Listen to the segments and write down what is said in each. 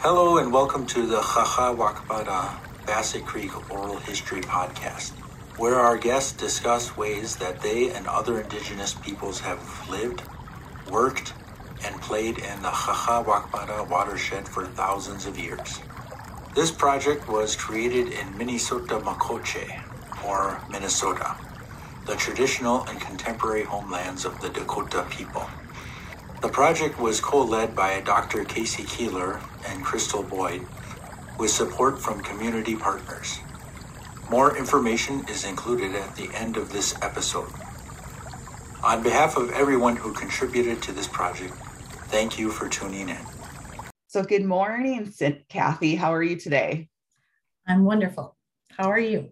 Hello and welcome to the Ȟaȟa Wakpadaŋ Bassett Creek Oral History Podcast, where our guests discuss ways that they and other indigenous peoples have lived, worked, and played in the Ȟaȟa Wakpadaŋ watershed for thousands of years. This project was created in Mni Sóta Makoce, or Minnesota, the traditional and contemporary homelands of the Dakota people. The project was co-led by Dr. Kasey Keeler and Crystal Boyd, with support from community partners. More information is included at the end of this episode. On behalf of everyone who contributed to this project, thank you for tuning in. So, good morning, Cathee. How are you today? I'm wonderful. How are you?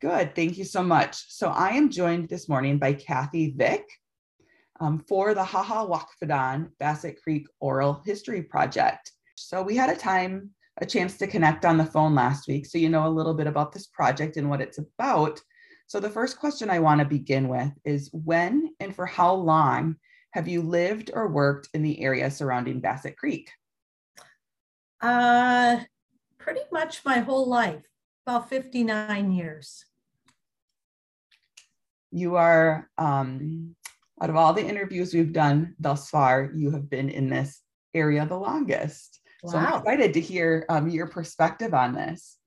Good. Thank you so much. So, I am joined this morning by Cathee Vick um, for the Haha Wakpadan Bassett Creek Oral History Project. So, we had a time a chance to connect on the phone last week. So, you know a little bit about this project and what it's about. So, the first question I want to begin with is when and for how long have you lived or worked in the area surrounding Bassett Creek? Uh, pretty much my whole life, about 59 years. You are, um, out of all the interviews we've done thus far, you have been in this area the longest. Wow. So I'm excited to hear um, your perspective on this.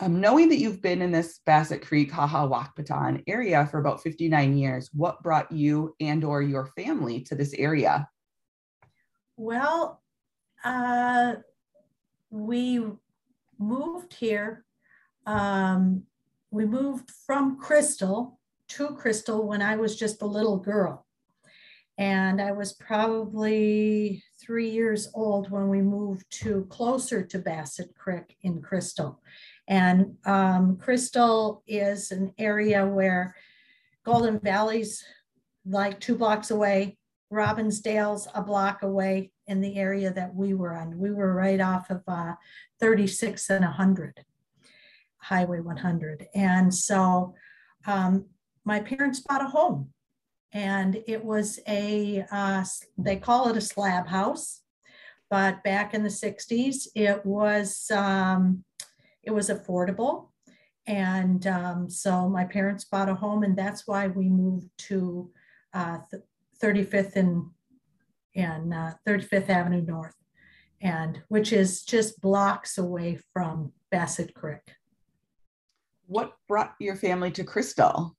Um, knowing that you've been in this Bassett Creek, Haha Wakpadan area for about 59 years, what brought you and or your family to this area? Well, uh, we moved here. Um, we moved from Crystal to Crystal when I was just a little girl. And I was probably three years old when we moved to closer to Bassett Creek in Crystal. And um, Crystal is an area where Golden Valley's like two blocks away, Robbinsdale's a block away in the area that we were on. We were right off of uh, 36 and 100, Highway 100. And so um, my parents bought a home. And it was a uh, they call it a slab house. But back in the 60s it was um, it was affordable. And um, so my parents bought a home and that's why we moved to uh, 35th and and uh, 35th avenue north and which is just blocks away from bassett creek. What brought your family to crystal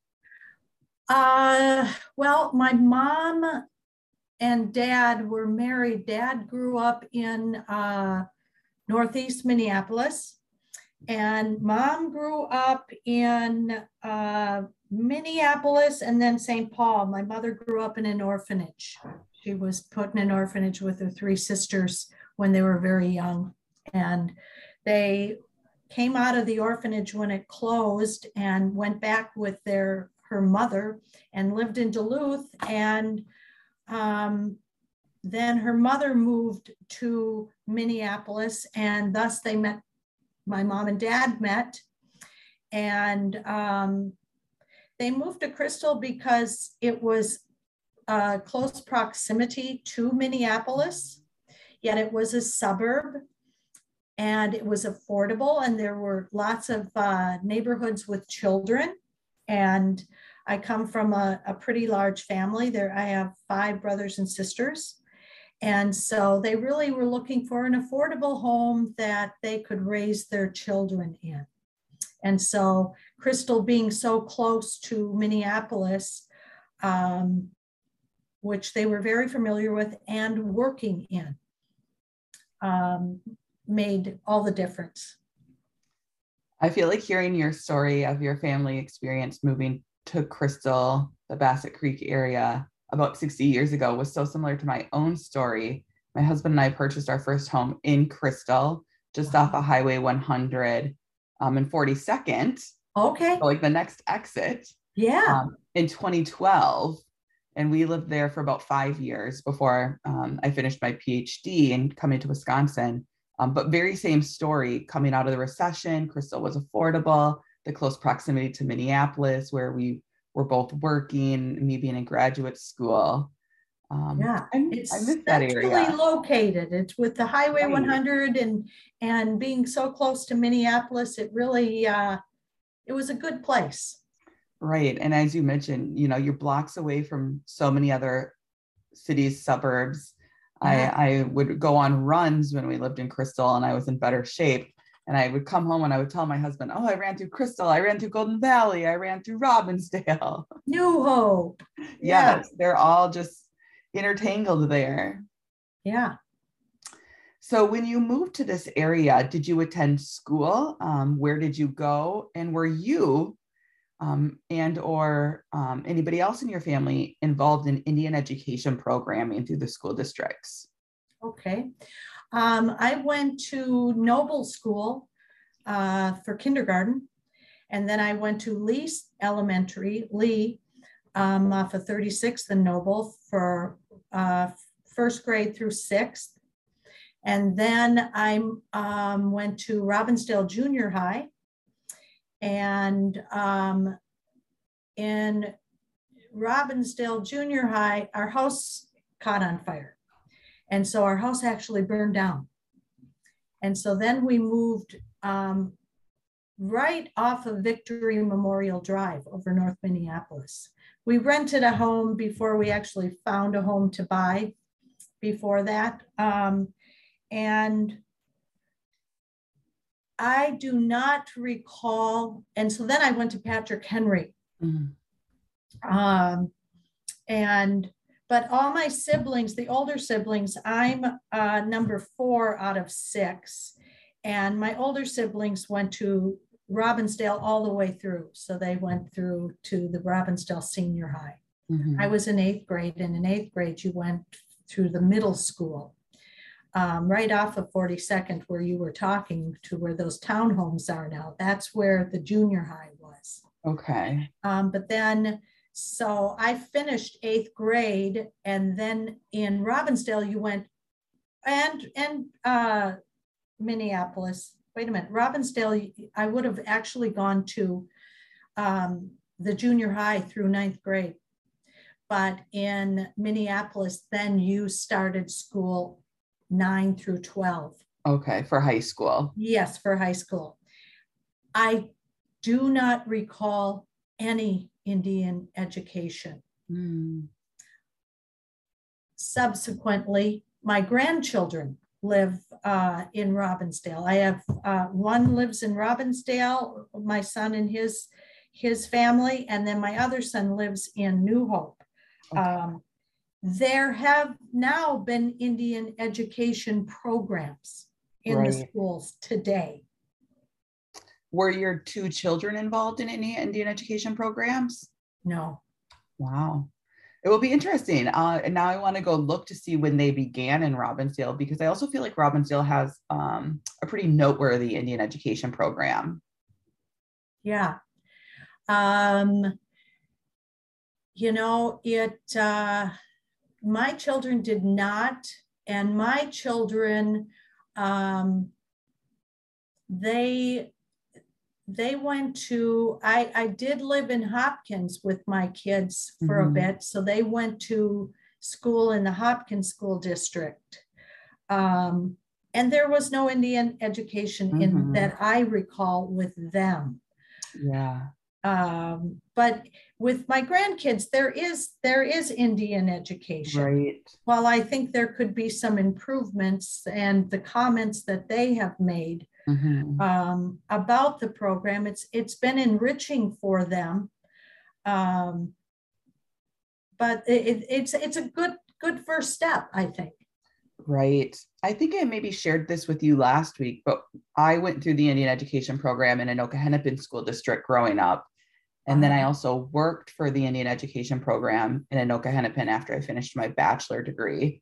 uh, well, my mom and dad were married. Dad grew up in uh, Northeast Minneapolis, and mom grew up in uh, Minneapolis and then St. Paul. My mother grew up in an orphanage. She was put in an orphanage with her three sisters when they were very young. And they came out of the orphanage when it closed and went back with their her mother and lived in Duluth. And um, then her mother moved to Minneapolis, and thus they met. My mom and dad met, and um, they moved to Crystal because it was close proximity to Minneapolis, yet it was a suburb and it was affordable, and there were lots of uh, neighborhoods with children. And I come from a, a pretty large family. There, I have five brothers and sisters. And so they really were looking for an affordable home that they could raise their children in. And so Crystal being so close to Minneapolis, um, which they were very familiar with and working in, um, made all the difference. I feel like hearing your story of your family experience moving to Crystal, the Bassett Creek area, about 60 years ago was so similar to my own story. My husband and I purchased our first home in Crystal, just wow. off of Highway 100 um, and 42nd. Okay. So like the next exit. Yeah. Um, in 2012. And we lived there for about five years before um, I finished my PhD and coming to Wisconsin. Um, but very same story coming out of the recession. Crystal was affordable the close proximity to Minneapolis, where we were both working, me being in graduate school. Um, yeah, I, it's I miss that area. It's really located. It's with the Highway right. 100 and and being so close to Minneapolis. It really uh, it was a good place. Right, and as you mentioned, you know, you're blocks away from so many other cities, suburbs. Yeah. I, I would go on runs when we lived in Crystal, and I was in better shape. And I would come home and I would tell my husband, "Oh, I ran through Crystal, I ran through Golden Valley, I ran through Robbinsdale." New Hope. yes, yeah. they're all just intertangled there. Yeah. So when you moved to this area, did you attend school? Um, where did you go? And were you um, and or um, anybody else in your family involved in Indian education programming through the school districts? Okay. Um, I went to Noble School uh, for kindergarten, and then I went to Lee Elementary, Lee, um, off of 36th and Noble for uh, first grade through sixth. And then I um, went to Robbinsdale Junior High. And um, in Robbinsdale Junior High, our house caught on fire. And so our house actually burned down. And so then we moved um, right off of Victory Memorial Drive over North Minneapolis we rented a home before we actually found a home to buy before that. Um, and I do not recall. And so then I went to Patrick Henry. Mm-hmm. Um, and, but all my siblings, the older siblings, I'm uh, number four out of six. And my older siblings went to Robbinsdale all the way through. So they went through to the Robbinsdale Senior High. Mm-hmm. I was in eighth grade, and in eighth grade, you went through the middle school, um, right off of 42nd, where you were talking to where those townhomes are now. That's where the junior high was. Okay. Um, but then, so I finished eighth grade, and then in Robbinsdale, you went, and and uh, Minneapolis, wait a minute, Robbinsdale, I would have actually gone to um, the junior high through ninth grade. But in Minneapolis, then you started school nine through 12. Okay, for high school. Yes, for high school. I do not recall any Indian education. Mm. Subsequently, my grandchildren live uh, in Robbinsdale. I have uh, one lives in Robbinsdale, my son and his his family, and then my other son lives in New Hope. Okay. Um, there have now been Indian education programs in right. the schools today. Were your two children involved in any Indian education programs? No. Wow it will be interesting. Uh, and now I want to go look to see when they began in Robbinsdale because I also feel like Robbinsdale has um, a pretty noteworthy Indian education program. Yeah. Um, you know, it, uh, my children did not, and my children, um, they they went to I, I did live in hopkins with my kids for mm-hmm. a bit so they went to school in the hopkins school district. Um, and there was no indian education mm-hmm. in that i recall with them. Yeah. Um, but with my grandkids there is there is indian education. Right. While i think there could be some improvements and the comments that they have made mm-hmm. um, about the program. It's it's been enriching for them, um, but it, it's it's a good good first step, I think. Right. I think I maybe shared this with you last week, but I went through the Indian education program in Anoka Hennepin School District growing up. And then I uh-huh. also worked for the Indian education program in Anoka Hennepin after I finished my bachelor degree.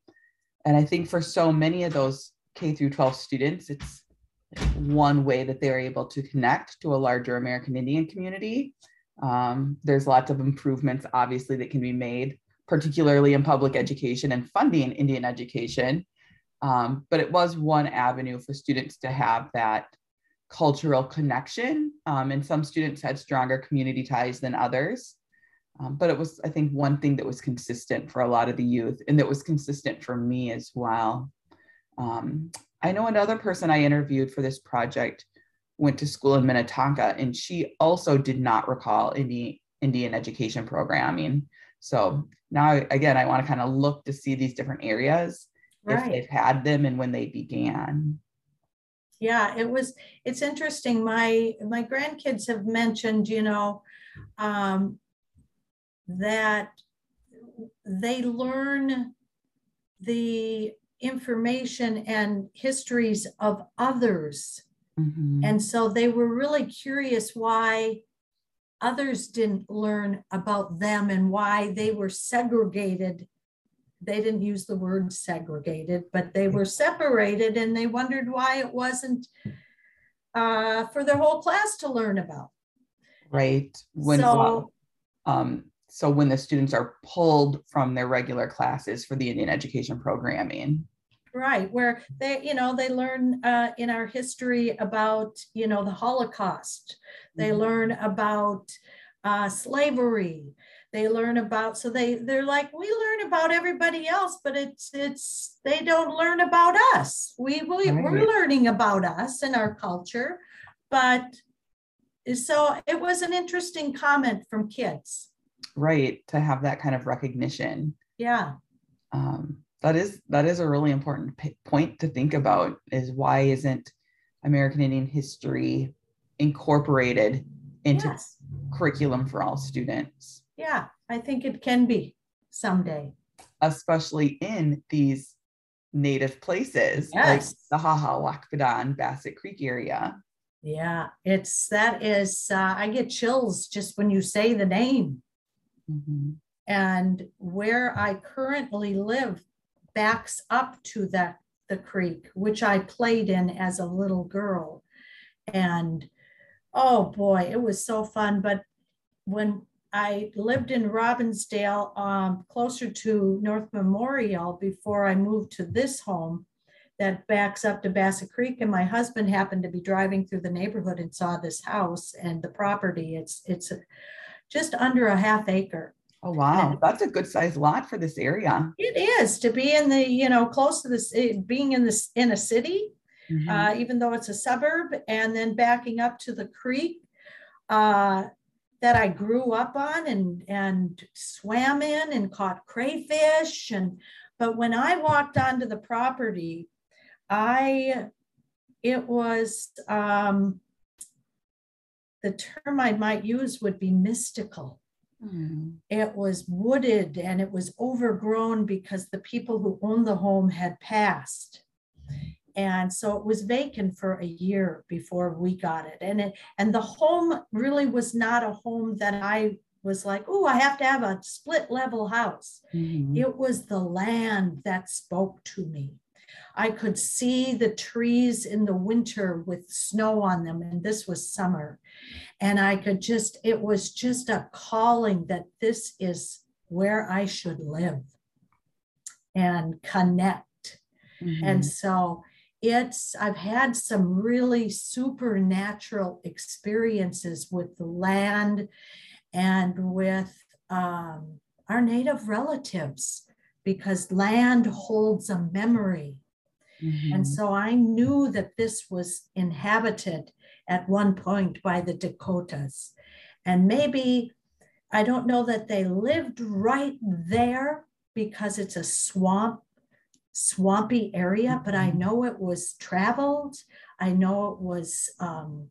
And I think for so many of those K through 12 students, it's one way that they're able to connect to a larger American Indian community. Um, there's lots of improvements, obviously, that can be made, particularly in public education and funding Indian education. Um, but it was one avenue for students to have that cultural connection. Um, and some students had stronger community ties than others. Um, but it was, I think, one thing that was consistent for a lot of the youth and that was consistent for me as well. Um, I know another person I interviewed for this project went to school in Minnetonka, and she also did not recall Indian, Indian education programming. So now, again, I want to kind of look to see these different areas right. if they've had them and when they began. Yeah, it was. It's interesting. My my grandkids have mentioned, you know, um, that they learn the information and histories of others. Mm-hmm. And so they were really curious why others didn't learn about them and why they were segregated. They didn't use the word segregated, but they were separated and they wondered why it wasn't uh, for their whole class to learn about. Right. When, so, um, so when the students are pulled from their regular classes for the Indian education programming. Right, where they, you know, they learn uh, in our history about, you know, the Holocaust. They mm-hmm. learn about uh, slavery. They learn about, so they they're like, we learn about everybody else, but it's it's they don't learn about us. We, we we're learning about us and our culture, but so it was an interesting comment from kids right to have that kind of recognition yeah um, that is that is a really important p- point to think about is why isn't american indian history incorporated into yes. curriculum for all students yeah i think it can be someday especially in these native places yes. like the haha wakpadan bassett creek area yeah it's that is uh, i get chills just when you say the name Mm-hmm. And where I currently live backs up to that the creek, which I played in as a little girl. And oh boy, it was so fun. But when I lived in Robbinsdale, um, closer to North Memorial, before I moved to this home that backs up to Bassett Creek. And my husband happened to be driving through the neighborhood and saw this house and the property. It's it's just under a half acre. Oh wow, that's a good sized lot for this area. It is to be in the you know close to this being in this in a city, mm-hmm. uh, even though it's a suburb, and then backing up to the creek uh, that I grew up on and and swam in and caught crayfish and. But when I walked onto the property, I it was um, the term I might use would be mystical. Mm. It was wooded and it was overgrown because the people who owned the home had passed. And so it was vacant for a year before we got it. And it, and the home really was not a home that I was like, oh, I have to have a split level house. Mm-hmm. It was the land that spoke to me. I could see the trees in the winter with snow on them, and this was summer. And I could just, it was just a calling that this is where I should live and connect. Mm-hmm. And so it's, I've had some really supernatural experiences with the land and with um, our native relatives because land holds a memory. Mm-hmm. And so I knew that this was inhabited at one point by the Dakotas. And maybe, I don't know that they lived right there because it's a swamp, swampy area, but I mm-hmm. know it was traveled. I know it was, um,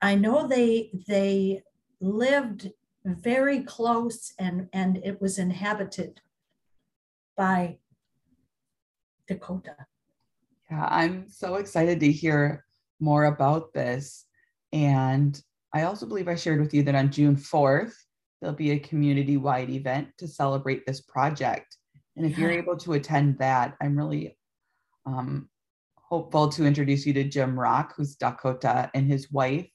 I know they, they lived very close and, and it was inhabited by Dakota. Yeah, I'm so excited to hear more about this. And I also believe I shared with you that on June 4th, there'll be a community wide event to celebrate this project. And if yeah. you're able to attend that, I'm really um, hopeful to introduce you to Jim Rock, who's Dakota, and his wife,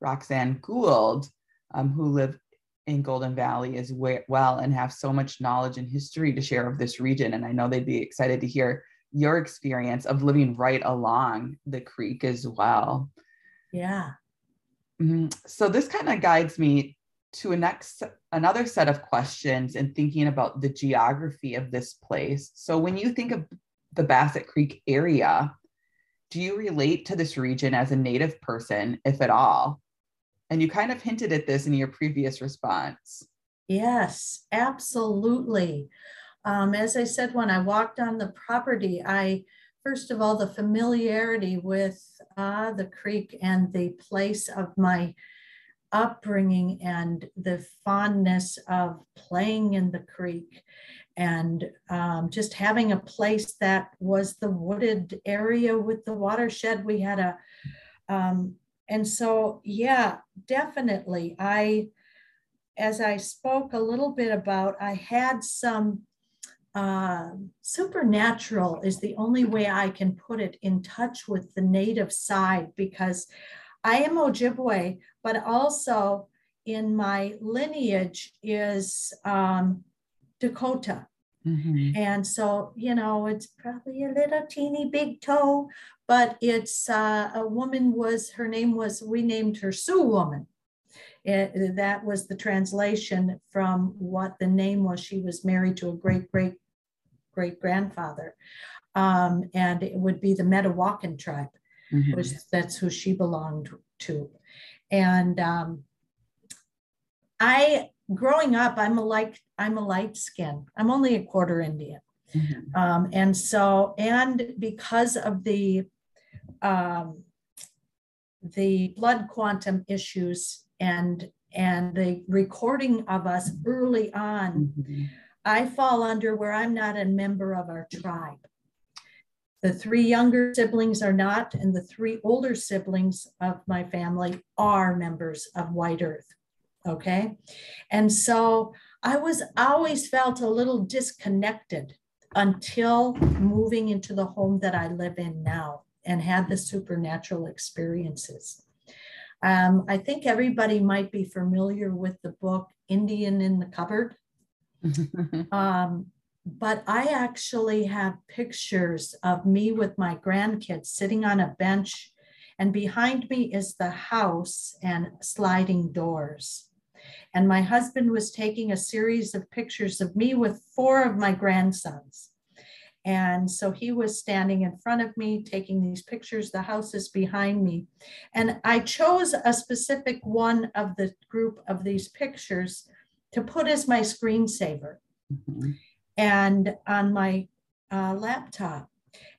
Roxanne Gould, um, who live in Golden Valley as well and have so much knowledge and history to share of this region. And I know they'd be excited to hear your experience of living right along the creek as well. Yeah. Mm-hmm. So this kind of guides me to a next another set of questions and thinking about the geography of this place. So when you think of the Bassett Creek area, do you relate to this region as a native person, if at all? And you kind of hinted at this in your previous response. Yes, absolutely. Um, as I said, when I walked on the property, I first of all the familiarity with uh, the creek and the place of my upbringing and the fondness of playing in the creek and um, just having a place that was the wooded area with the watershed we had a um, and so yeah definitely i as i spoke a little bit about i had some uh, supernatural is the only way i can put it in touch with the native side because I am Ojibwe, but also in my lineage is um, Dakota. Mm-hmm. And so, you know, it's probably a little teeny big toe, but it's uh, a woman was, her name was, we named her Sioux Woman. It, that was the translation from what the name was. She was married to a great, great, great grandfather. Um, and it would be the Mdewakan tribe mm-hmm. which that's who she belonged to. And um, I, growing up, I'm a light, I'm a light skin. I'm only a quarter Indian. Mm-hmm. Um, and so, and because of the um, the blood quantum issues and and the recording of us early on, mm-hmm. I fall under where I'm not a member of our tribe. The three younger siblings are not, and the three older siblings of my family are members of White Earth. Okay. And so I was always felt a little disconnected until moving into the home that I live in now and had the supernatural experiences. Um, I think everybody might be familiar with the book Indian in the Cupboard. um, but I actually have pictures of me with my grandkids sitting on a bench, and behind me is the house and sliding doors. And my husband was taking a series of pictures of me with four of my grandsons. And so he was standing in front of me taking these pictures. The house is behind me. And I chose a specific one of the group of these pictures to put as my screensaver. Mm-hmm and on my uh, laptop.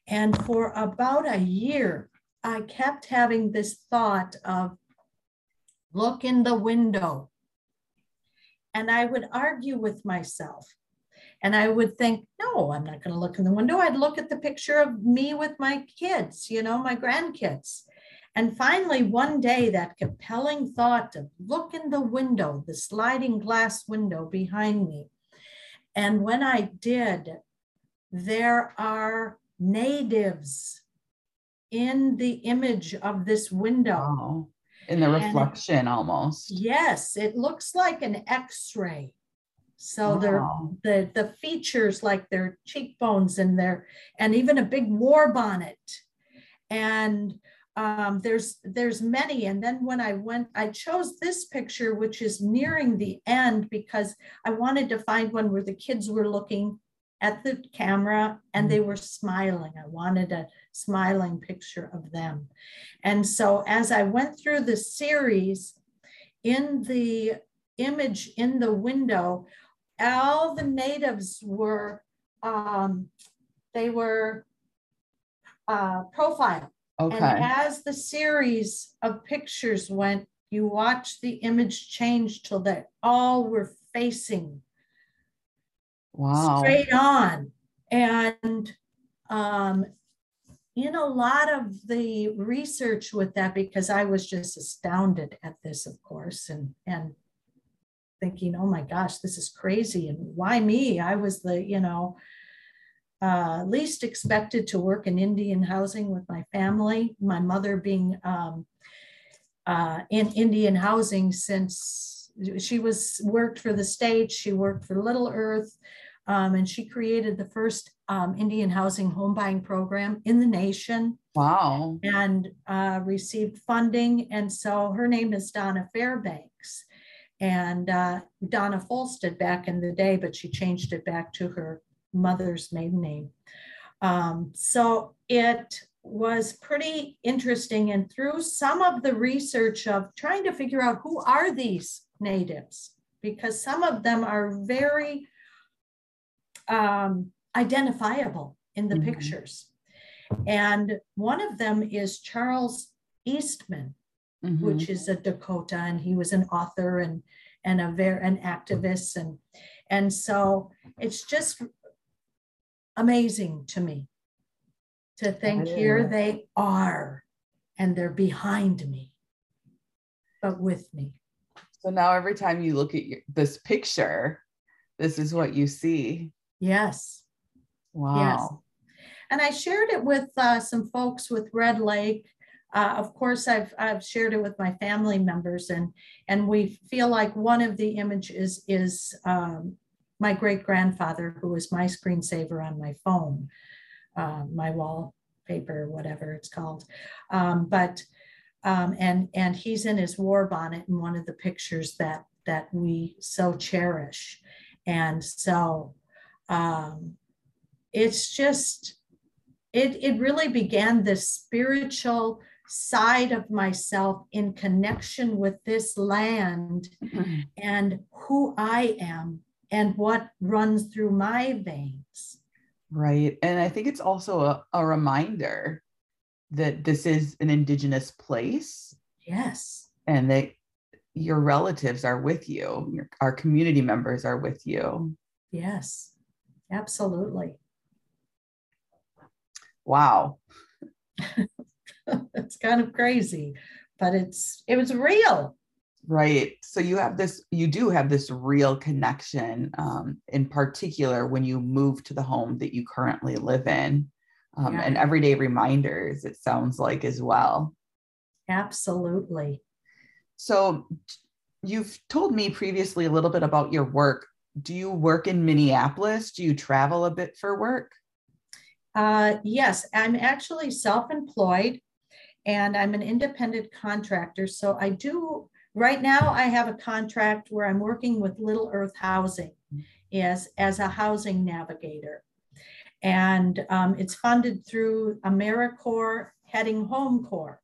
And for about a year, I kept having this thought of look in the window. And I would argue with myself. And I would think, no, I'm not going to look in the window. I'd look at the picture of me with my kids, you know, my grandkids. And finally, one day, that compelling thought of look in the window, the sliding glass window behind me, and when I did, there are natives in the image of this window. Oh, in the reflection and almost. Yes, it looks like an x-ray. So wow. the the features like their cheekbones and their and even a big war bonnet. And um, there's there's many. And then when i went i chose this picture which is nearing the end because i wanted to find one where the kids were looking at the camera and they were smiling. I wanted a smiling picture of them. And so as i went through the series in the image in the window all the natives were um, they were uh, profiled Okay. And as the series of pictures went, you watch the image change till they all were facing wow. straight on. And um, in a lot of the research with that, because I was just astounded at this, of course, and and thinking, oh my gosh, this is crazy. And why me? I was the, you know, uh, least expected to work in Indian housing with my family. My mother being um, uh, in Indian housing since she was worked for the state, she worked for Little Earth, um, and she created the first um, Indian housing home buying program in the nation. Wow. And uh, received funding. And so her name is Donna Fairbanks. and uh, Donna Folstead back in the day, but she changed it back to her mother's maiden name. Um, so it was pretty interesting. And through some of the research of trying to figure out who are these natives, because some of them are very um, identifiable in the mm-hmm. pictures. And one of them is Charles Eastman, mm-hmm. which is a Dakota, and he was an author and and a very an activist, and and so it's just amazing to me to think here they are, and they're behind me, but with me. So now every time you look at your, this picture, this is what you see. Yes. Wow. Yes. And I shared it with uh, some folks with Red Lake. Uh, of course, I've I've shared it with my family members, and and we feel like one of the images is um, my great grandfather, who was my screensaver on my phone, uh, my wallpaper, whatever it's called. Um, but um, and and he's in his war bonnet in one of the pictures that that we so cherish, and so um, it's just it it really began this spiritual side of myself in connection with this land mm-hmm. and who I am and what runs through my veins. Right. And I think it's also a, a reminder that this is an indigenous place. Yes. And that your relatives are with you, your, our community members are with you. Yes, absolutely. Wow. it's kind of crazy, but it's it was real. Right. So you have this, you do have this real connection, um, in particular when you move to the home that you currently live in um, yeah. and everyday reminders, it sounds like as well. Absolutely. So you've told me previously a little bit about your work. Do you work in Minneapolis? Do you travel a bit for work? Uh, yes, I'm actually self employed and I'm an independent contractor. So I do, right now, I have a contract where I'm working with Little Earth Housing as, as a housing navigator and um, it's funded through AmeriCorps Heading Home Corps.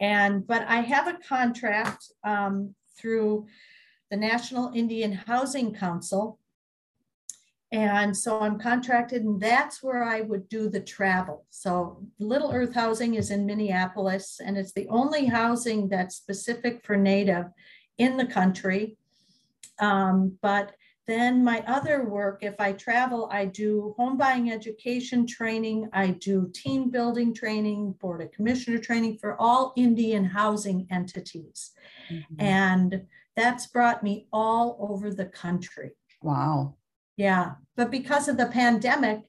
And but I have a contract um, through the National Indian Housing Council. And so I'm contracted, and that's where I would do the travel. So Little Earth Housing is in Minneapolis, and it's the only housing that's specific for Native in the country. Um, but then my other work, if I travel, I do home buying education training, I do team building training, board of commissioner training for all Indian housing entities. Mm-hmm. And that's brought me all over the country. Wow. Yeah. But because of the pandemic,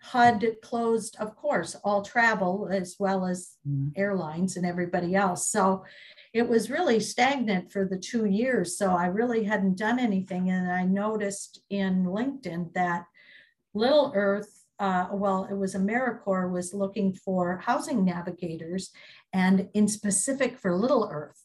HUD closed, of course, all travel as well as mm-hmm. airlines and everybody else. So it was really stagnant for the two years. So I really hadn't done anything. And I noticed in LinkedIn that Little Earth, uh, well, it was AmeriCorps, was looking for housing navigators and in specific for Little Earth.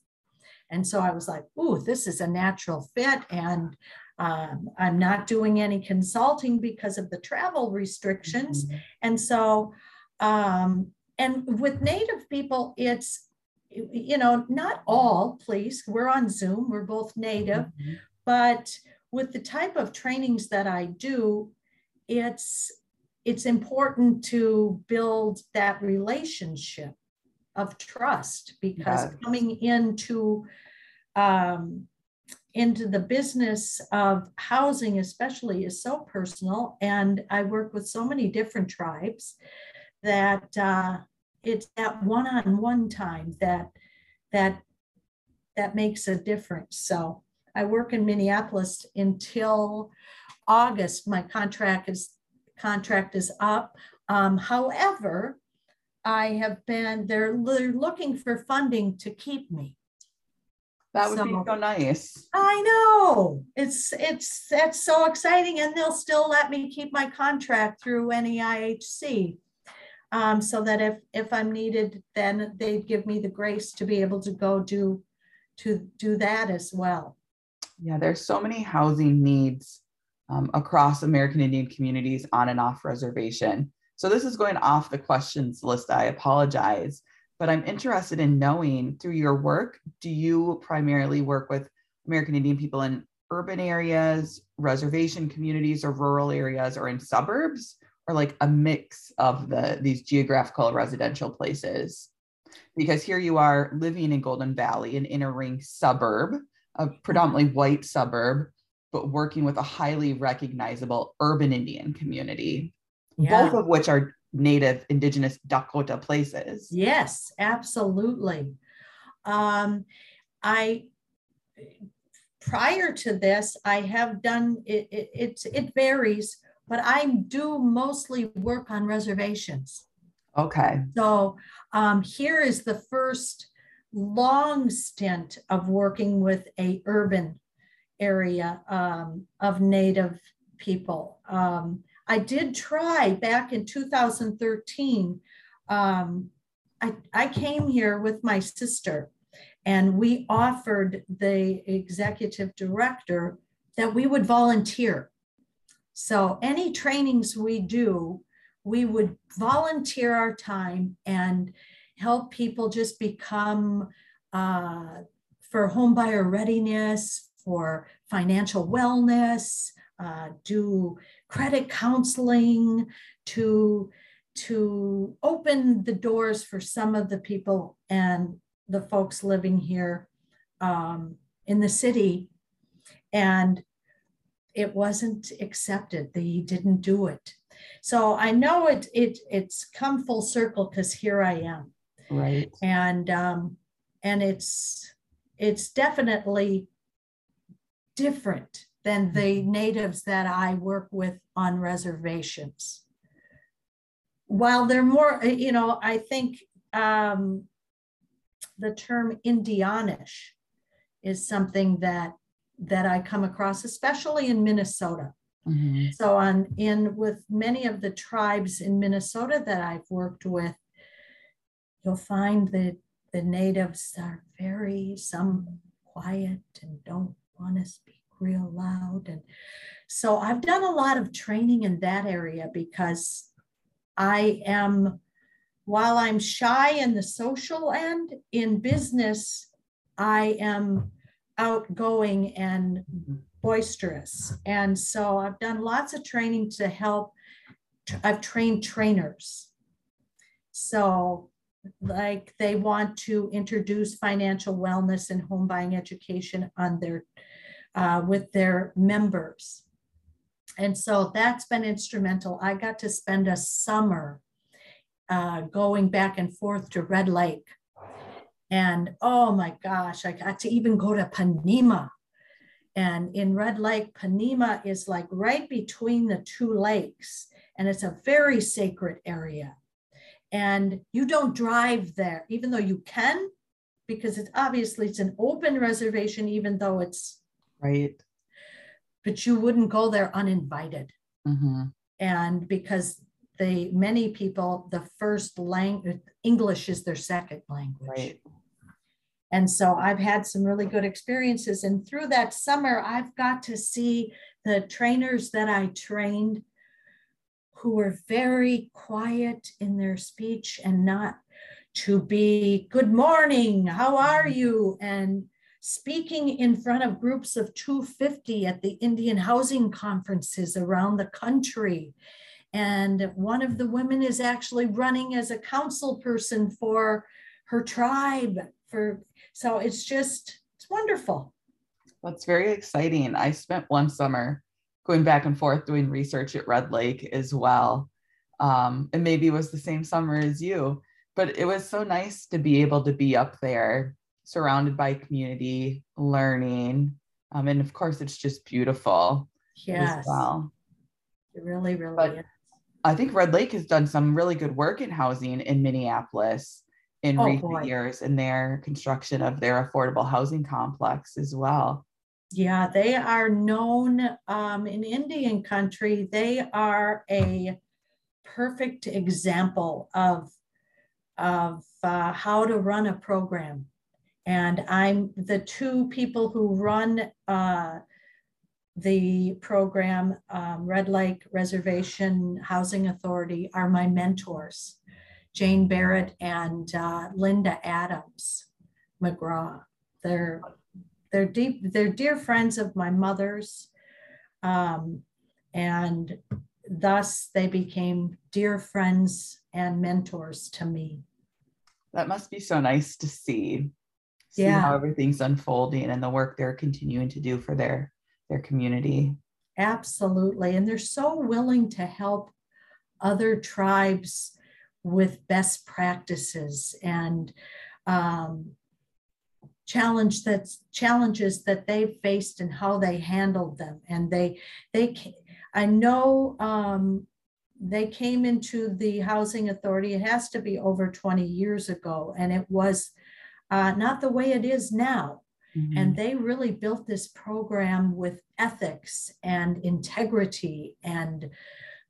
And so I was like, ooh, this is a natural fit. And um, I'm not doing any consulting because of the travel restrictions. Mm-hmm. And so, um, and with Native people, it's you know, not all, please, we're on Zoom, we're both native, mm-hmm. but with the type of trainings that I do, it's it's important to build that relationship of trust because coming into um, into the business of housing especially is so personal and i work with so many different tribes that uh, it's that one-on-one time that that that makes a difference. So I work in Minneapolis until August. My contract is contract is up. Um, however, I have been they're, they're looking for funding to keep me. That would so, be so nice. I know. It's it's that's so exciting, and they'll still let me keep my contract through NAIHC um, so that if if I'm needed, then they'd give me the grace to be able to go do to do that as well. Yeah, there's so many housing needs um, across American Indian communities on and off reservation. So this is going off the questions list. I apologize, but I'm interested in knowing through your work, do you primarily work with American Indian people in urban areas, reservation communities, or rural areas, or in suburbs, or like a mix of the these geographical residential places? Because here you are living in Golden Valley, an inner ring suburb, a predominantly white suburb, but working with a highly recognizable urban Indian community, yeah. both of which are native indigenous Dakota places. Yes, absolutely. Um, I prior to this, I have done it, it, it, it varies, but I do mostly work on reservations. Okay. So um, here is the first long stint of working with a urban area um, of Native people. Um, I did try back in 2013. Um, I, I came here with my sister and we offered the executive director that we would volunteer. So any trainings we do, we would volunteer our time and help people just become uh, for homebuyer readiness, for financial wellness, uh, do credit counseling, to to open the doors for some of the people and the folks living here um, in the city. And it wasn't accepted. They didn't do it. So i know it it it's come full circle because here i am. Right. And um and it's it's definitely different than the natives that i work with on reservations while they're more you know i think um the term Indianish is something that that I come across, especially in Minnesota. Mm-hmm. So on in with many of the tribes in Minnesota that I've worked with, you'll find that the natives are very some quiet and don't want to speak real loud. And so I've done a lot of training in that area because I am while I'm shy in the social end, in business, I am outgoing and mm-hmm. boisterous. And so I've done lots of training to help. I've trained trainers. So, like, they want to introduce financial wellness and home buying education on their uh, with their members. And so that's been instrumental. I got to spend a summer uh, going back and forth to Red Lake. And oh my gosh, I got to even go to Ponemah. And in Red Lake, Ponemah is like right between the two lakes, and it's a very sacred area. And you don't drive there, even though you can, because it's obviously it's an open reservation, even though it's right. But you wouldn't go there uninvited. Mm-hmm. And because they many people the first language english is their second language right. and so i've had some really good experiences and through that summer i've got to see the trainers that i trained who were very quiet in their speech and not to be good morning how are mm-hmm. you and speaking in front of groups of 250 at the indian housing conferences around the country. And one of the women is actually running as a council person for her tribe for so it's just it's wonderful. That's very exciting. I spent one summer going back and forth doing research at red lake as well. Um, and maybe it was the same summer as you but it was so nice to be able to be up there surrounded by community learning um, and of course it's just beautiful yes well it really really but, is. I think Red Lake has done some really good work in housing in Minneapolis in oh, recent boy. years in their construction of their affordable housing complex as well. Yeah, they are known um, in Indian country. They are a perfect example of, of uh, how to run a program. And I'm the two people who run uh, the program, um, Red Lake Reservation Housing Authority, are my mentors, Jane Barrett and uh, Linda Adams McGraw. They're they're deep, they're dear friends of my mother's, um, and thus they became dear friends and mentors to me. That must be so nice to see. See Yeah. how everything's unfolding and the work they're continuing to do for their their community. Absolutely. And they're so willing to help other tribes with best practices and um, challenge that's challenges that they've faced and how they handled them. And they they I know um, they came into the housing authority. It has to be over 20 years ago, and it was uh, not the way it is now. Mhm. And they really built this program with ethics and integrity and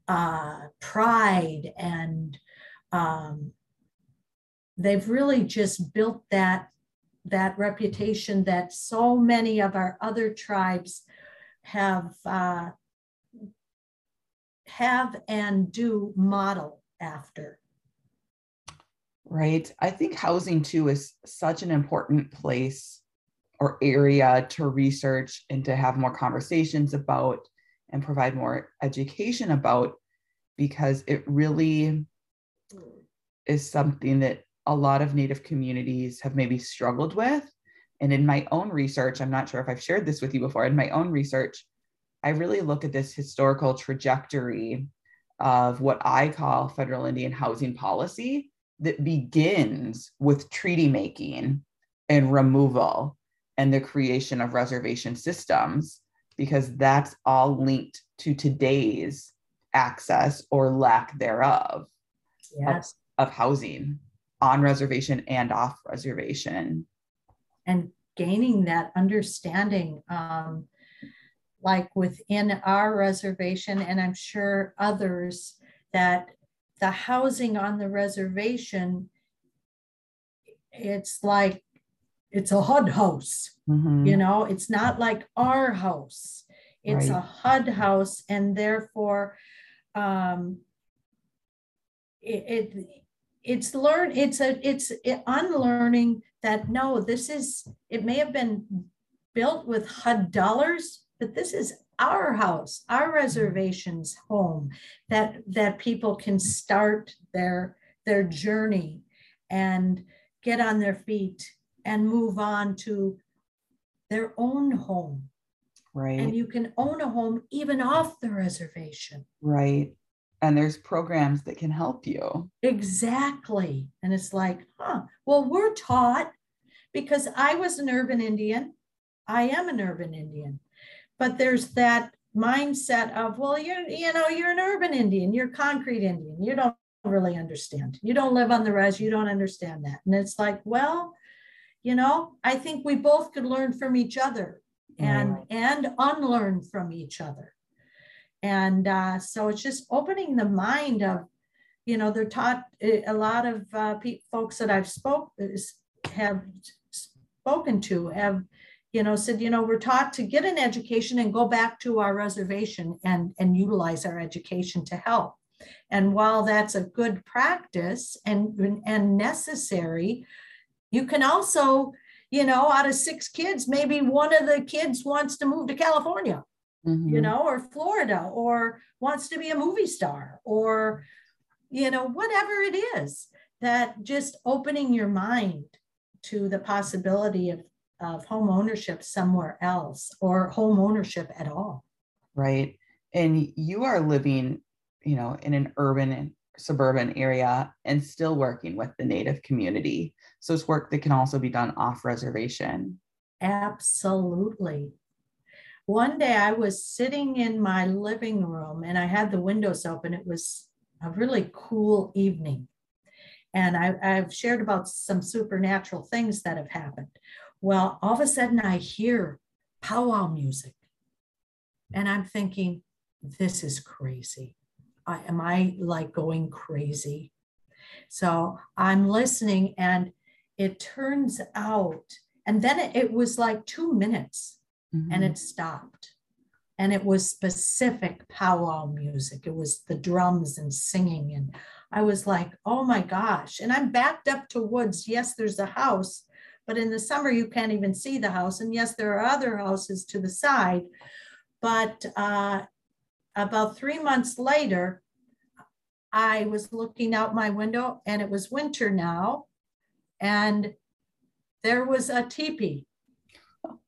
uh, pride. And um, they've really just built that, that reputation that so many of our other tribes have, uh, have and do model after. Right. I think housing too is such an important place or area to research and to have more conversations about and provide more education about because it really is something that a lot of Native communities have maybe struggled with. And in my own research, I'm not sure if I've shared this with you before, in my own research, I really look at this historical trajectory of what I call federal Indian housing policy that begins with treaty making and removal and the creation of reservation systems, because that's all linked to today's access or lack thereof Yes. of housing on reservation and off reservation. and gaining that understanding um, like within our reservation and i'm sure others that the housing on the reservation it's like it's a hud house Mhm. you know? It's not like our house. It's a hud house and therefore um it, it it's learn it's a it's it unlearning that no this is it may have been built with hud dollars but this is our house our reservations home that that people can start their their journey and get on their feet and move on to their own home Right. and you can own a home even off the reservation right. And there's programs that can help you. exactly and it's like huh well we're taught because i was an urban indian i am an urban indian but there's that mindset of well you're you know you're an urban indian you're concrete indian you don't really understand. You don't live on the res you don't understand that. And it's like well you know i think we both could learn from each other and Right. and unlearn from each other. And uh, so it's just opening the mind of you know they're taught eh, a lot of uh, pe- folks that i've spoke is- have spoken to have you know said you know we're taught to get an education and go back to our reservation and and utilize our education to help and while that's a good practice and and necessary you can also you know out of six kids maybe one of the kids wants to move to california you Mhm. know, or Florida, or wants to be a movie star, or, you know, whatever it is, that just opening your mind to the possibility of, of home ownership somewhere else or home ownership at all. Right. And you are living, you know, in an urban and suburban area and still working with the Native community. So it's work that can also be done off reservation. Absolutely. One day I was sitting in my living room and I had the windows open. It was a really cool evening. And I, I've shared about some supernatural things that have happened. Well, all of a sudden I hear powwow music. And I'm thinking, this is crazy. I, am I like going crazy? So I'm listening, and it turns out And then it, it was like two minutes Mhm. and it stopped. And it was specific powwow music. It was the drums and singing. And I was like, oh my gosh. And I'm backed up to woods. Yes, there's a house, but in the summer, you can't even see the house. And yes, there are other houses to the side. But uh, about three months later, I was looking out my window and it was winter now. And there was a teepee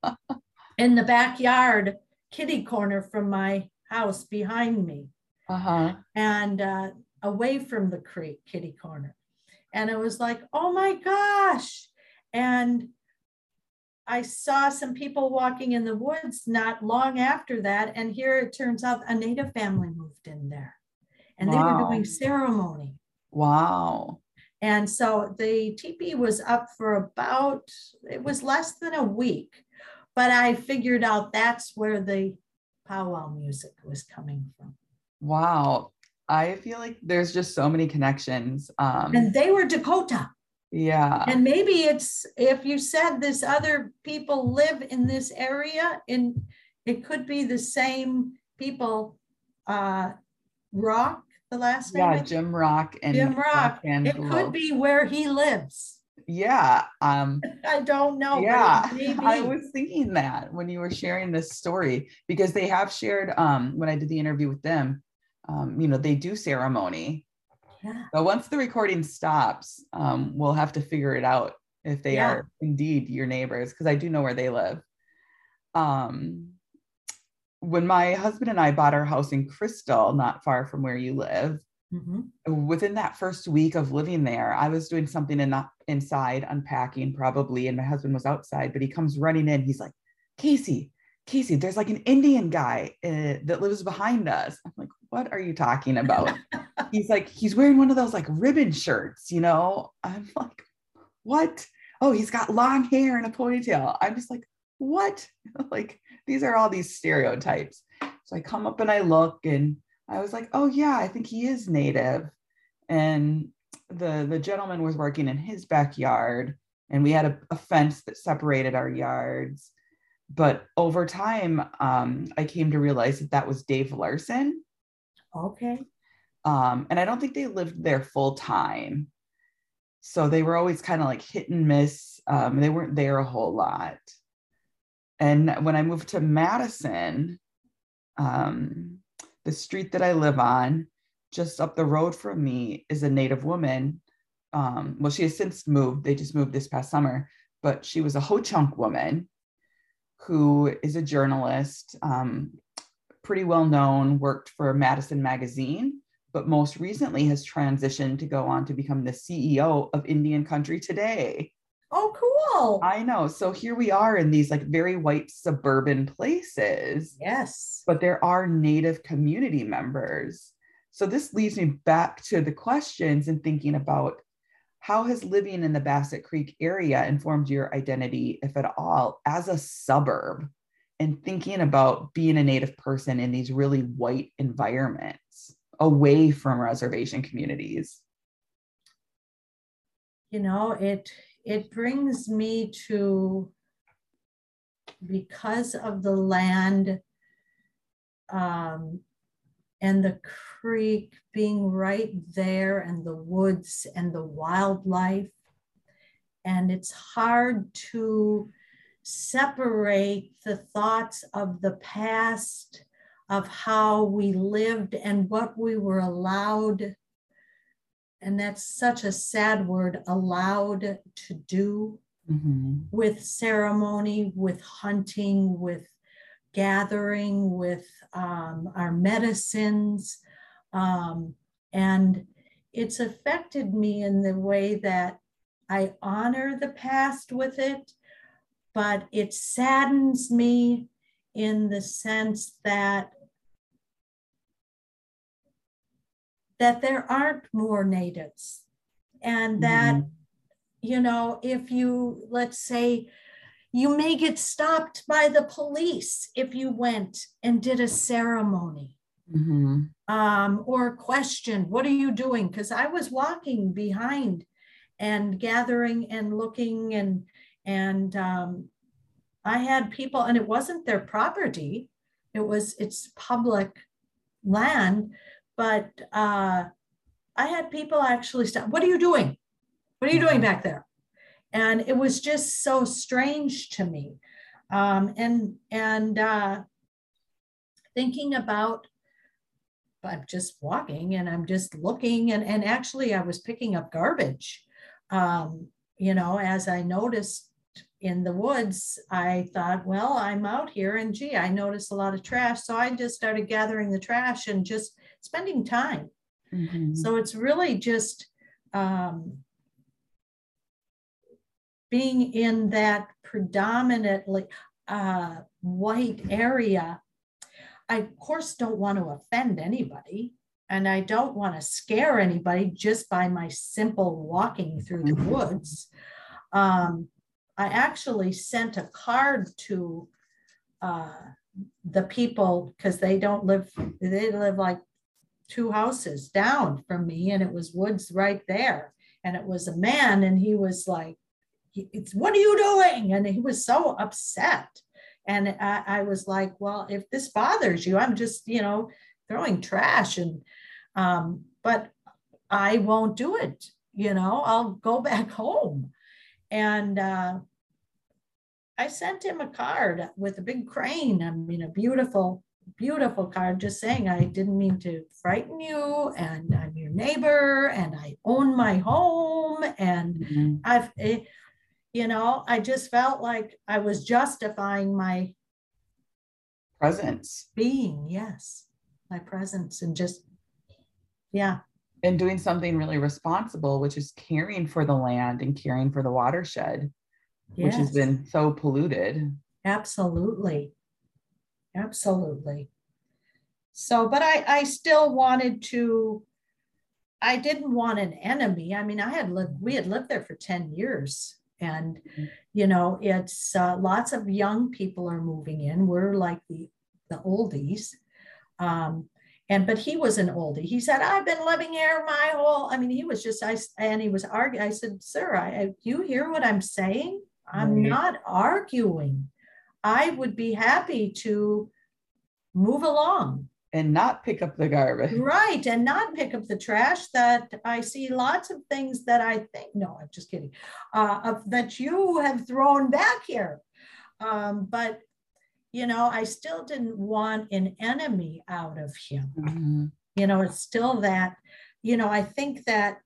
in the backyard kitty corner from my house behind me uh-huh. and uh, away from the creek kitty corner. And it was like, oh my gosh. And I saw some people walking in the woods not long after that. And here it turns out a native family moved in there and they were doing ceremony. Wow. And so the teepee was up for about, it was less than a week, but I figured out that's where the powwow music was coming from. Wow. I feel like there's just so many connections. Um, And they were Dakota. Yeah. And maybe it's, if you said this other people live in this area, and it could be the same people, uh, Rock, the last name? Yeah? Jim Rock and Jim Rock. and It could be where he lives. Yeah. Um, I don't know. yeah. I was thinking that when you were sharing this story, because they have shared um when I did the interview with them, um, you know, they do ceremony. Yeah. But once the recording stops, um, we'll have to figure it out if they Yeah. are indeed your neighbors, because I do know where they live. Um, when my husband and I bought our house in Crystal, not far from where you live, Mhm. within that first week of living there, I was doing something in the, inside, unpacking probably, and my husband was outside, but he comes running in. He's like, Kasey, Kasey, there's like an Indian guy uh, that lives behind us. I'm like, what are you talking about? he's like, he's wearing one of those like ribbon shirts, you know? I'm like, what? Oh, he's got long hair and a ponytail. I'm just like, what? like, these are all these stereotypes. So I come up and I look and I was like, oh yeah, I think he is native. And the the gentleman was working in his backyard and we had a, a fence that separated our yards. But over time, um, I came to realize that that was Dave Larson. Okay. Um, and I don't think they lived there full time. So they were always kind of like hit and miss. Um, they weren't there a whole lot. And when I moved to Madison, um, the street that I live on, just up the road from me, is a Native woman. Um, well, she has since moved. They just moved this past summer, but she was a Ho Chunk woman who is a journalist, um, pretty well known, worked for Madison Magazine, but most recently has transitioned to go on to become the CEO of Indian Country Today. Oh, cool. I know. So here we are in these like very white suburban places, yes. but there are Native community members. So this leads me back to the questions and thinking about how has living in the Bassett Creek area informed your identity, if at all, as a suburb and thinking about being a Native person in these really white environments away from reservation communities? you know it it brings me to because of the land um, and the creek being right there and the woods and the wildlife and it's hard to separate the thoughts of the past of how we lived and what we were allowed and that's such a sad word allowed to do Mhm. with ceremony with hunting with gathering with um, our medicines um, and it's affected me in the way that i honor the past with it but it saddens me in the sense that that there aren't more natives and that Mhm. you know if you let's say you may get stopped by the police if you went and did a ceremony Mhm. um, or questioned what are you doing because i was walking behind and gathering and looking and And um, I had people, and it wasn't their property, it was it's public land, but uh, I had people actually stop, what are you doing? What are you doing mm-hmm. back there? And it was just so strange to me. Um, and and uh, thinking about I'm just walking and I'm just looking and, and actually I was picking up garbage. Um, you know, as I noticed in the woods, I thought, well, I'm out here and gee, I noticed a lot of trash. So I just started gathering the trash and just spending time. Mm-hmm. So it's really just um, being in that predominantly uh, white area I, of course, don't want to offend anybody and I don't want to scare anybody just by my simple walking through the woods. Um, I actually sent a card to uh, the people because they don't live, they live like two houses down from me, and it was woods right there. And it was a man, and he was like, it's what are you doing? And he was so upset. And I, I, was like, well, if this bothers you, I'm just, you know, throwing trash. And, um, but I won't do it. You know, I'll go back home. And uh, I sent him a card with a big crane. I mean, a beautiful, beautiful card just saying I didn't mean to frighten you and I'm your neighbor and I own my home. And mm-hmm. I've, it, you know, I just felt like I was justifying my presence being, yes, my presence and just, yeah. And doing something really responsible, which is caring for the land and caring for the watershed, yes. which has been so polluted. Absolutely. Absolutely. So, but I, I still wanted to, I didn't want an enemy. I mean, I had lived, we had lived there for 10 years and mm-hmm. you know it's uh, lots of young people are moving in. We're like the the oldies. Um, and but he was an oldie. He said i've been living here my whole i mean he was just i and he was arguing i said sir I, I you hear what i'm saying? I'm mm-hmm. not arguing. I would be happy to move along and not pick up the garbage. Right. And not pick up the trash that I see lots of things that I think, no, I'm just kidding, uh, of, that you have thrown back here. Um, but, you know, I still didn't want an enemy out of him. Mm-hmm. You know, it's still that, you know, I think that,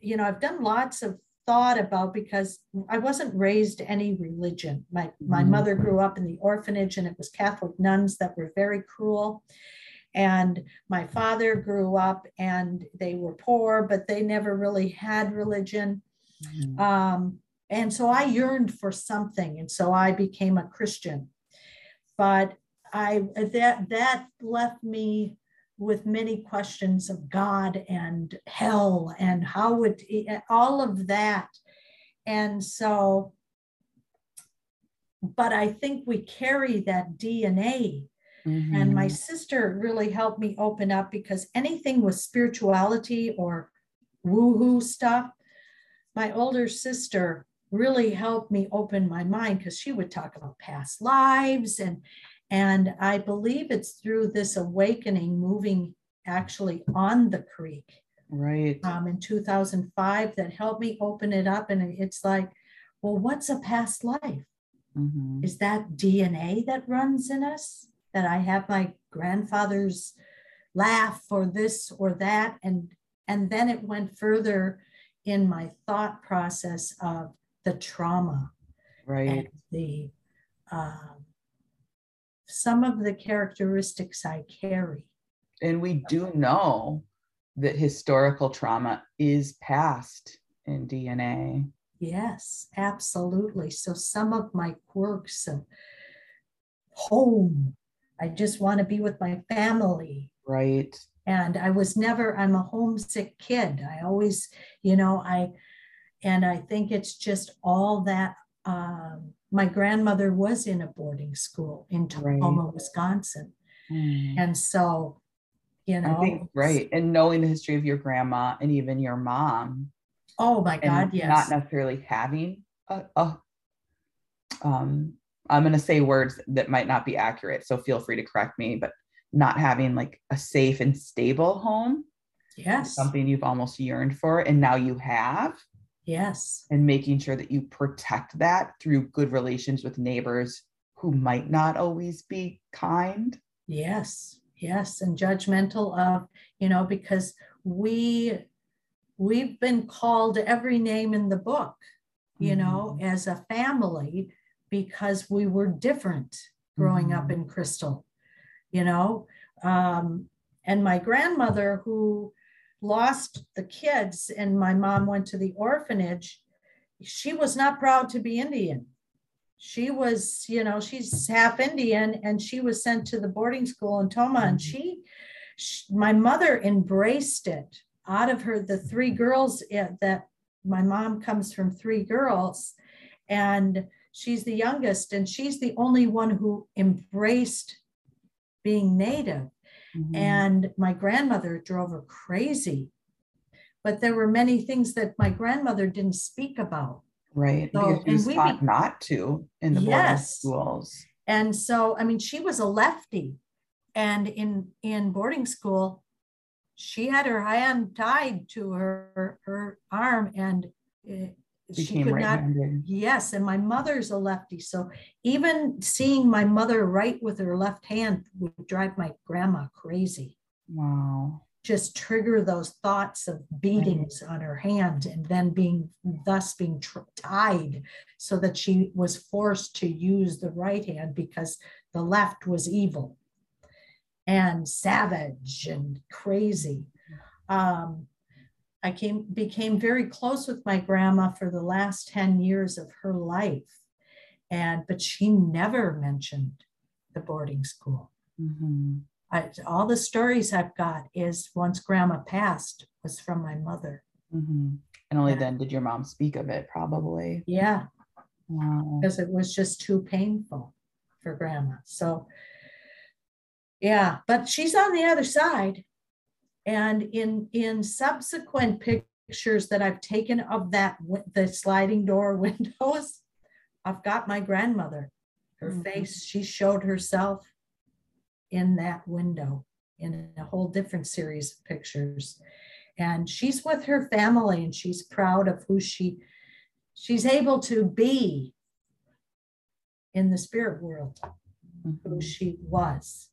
you know, I've done lots of thought about because I wasn't raised any religion. My my mm-hmm. mother grew up in the orphanage and it was Catholic nuns that were very cruel. And my father grew up and they were poor, but they never really had religion. Mm-hmm. Um, and so I yearned for something. And so I became a Christian. But I that that left me with many questions of God and hell and how would all of that. And so, but I think we carry that DNA Mm-hmm. And my mm-hmm. sister really helped me open up because anything with spirituality or woohoo stuff, my older sister really helped me open my mind because she would talk about past lives and and I believe it's through this awakening moving actually on the creek right um, in 2005 that helped me open it up and it's like well what's a past life mm-hmm. is that dna that runs in us that I have my grandfather's laugh or this or that. And, and then it went further in my thought process of the trauma. Right. And the um, some of the characteristics I carry. And we do know that historical trauma is passed in DNA. Yes, absolutely. So some of my quirks of home I just want to be with my family. Right. And I was never, I'm a homesick kid. I always, you know, I, and I think it's just all that. Um, my grandmother was in a boarding school in Tacoma, right. Wisconsin. Mm. And so, you know, think, right. And knowing the history of your grandma and even your mom. Oh my God, yes. Not necessarily having a, a um, I'm going to say words that might not be accurate. So feel free to correct me, but not having like a safe and stable home. Yes. Something you've almost yearned for, and now you have. Yes. And making sure that you protect that through good relations with neighbors who might not always be kind. Yes. Yes. And judgmental of, you know, because we we've been called every name in the book, you mm-hmm. know, as a family because we were different growing mm-hmm. up in Crystal, you know. Um, and my grandmother, who lost the kids and my mom went to the orphanage, she was not proud to be Indian. She was, you know, she's half Indian and she was sent to the boarding school in Tomah, mm-hmm. and she, she, my mother embraced it out of her, the three girls eh, that my mom comes from three girls and she's the youngest and she's the only one who embraced being native Mm-hmm. And my grandmother drove her crazy. But there were many things that my grandmother didn't speak about. Right. So, was taught be, not to in the yes. boarding schools. And so, I mean, she was a lefty. And in in boarding school, she had her hand tied to her her arm and it, she could not yes and my mother's a lefty so even seeing my mother write with her left hand would drive my grandma crazy. Wow. Just trigger those thoughts of beatings right. on her hand and then being thus being tr- tied so that she was forced to use the right hand because the left was evil and savage and crazy. Um, I came became very close with my grandma for the last 10 years of her life. And but she never mentioned the boarding school. Mm-hmm. I, all the stories I've got is once grandma passed was from my mother. Mm-hmm. And only yeah. then did your mom speak of it, probably. Yeah. Wow. Because it was just too painful for grandma. So, yeah, but she's on the other side. And in, in subsequent pictures that I've taken of that, the sliding door windows, I've got my grandmother, her mm-hmm. face, she showed herself in that window in a whole different series of pictures. And she's with her family and she's proud of who she she's able to be in the spirit world, mm-hmm. who she was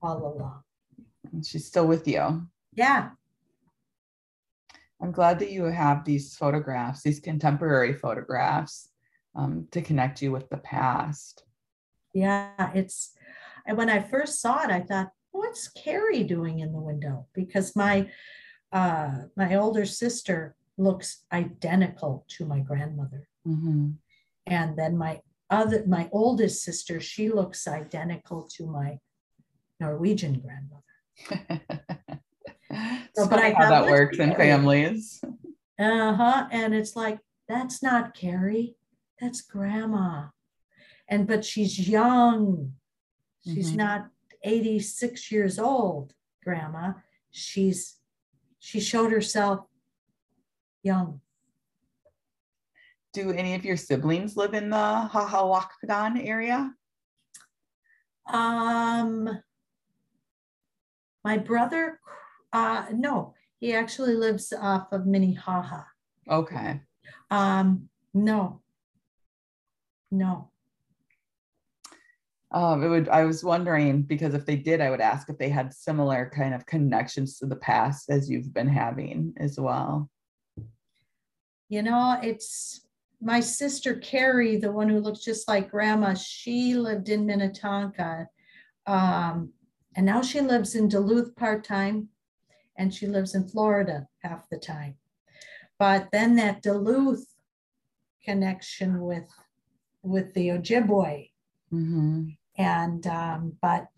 all along. And she's still with you. Yeah. I'm glad that you have these photographs, these contemporary photographs um, to connect you with the past. Yeah, it's, and when I first saw it, I thought, what's Carrie doing in the window? Because my, uh, my older sister looks identical to my grandmother. Mm-hmm. And then my other, my oldest sister, she looks identical to my Norwegian grandmother. so, but I how that works in families. Uh huh. And it's like, that's not Carrie, that's grandma. And but she's young. She's mm-hmm. not 86 years old, grandma. She's she showed herself young. Do any of your siblings live in the Ȟaȟa Wakpadaŋ area? Um, my brother uh, no, he actually lives off of Minnehaha. Okay. Um, no. No. Um, it would. I was wondering because if they did, I would ask if they had similar kind of connections to the past as you've been having as well. You know, it's my sister Carrie, the one who looks just like Grandma. She lived in Minnetonka, um, and now she lives in Duluth part time and she lives in Florida half the time. But then that Duluth connection with with the Ojibwe, mm-hmm. and um, but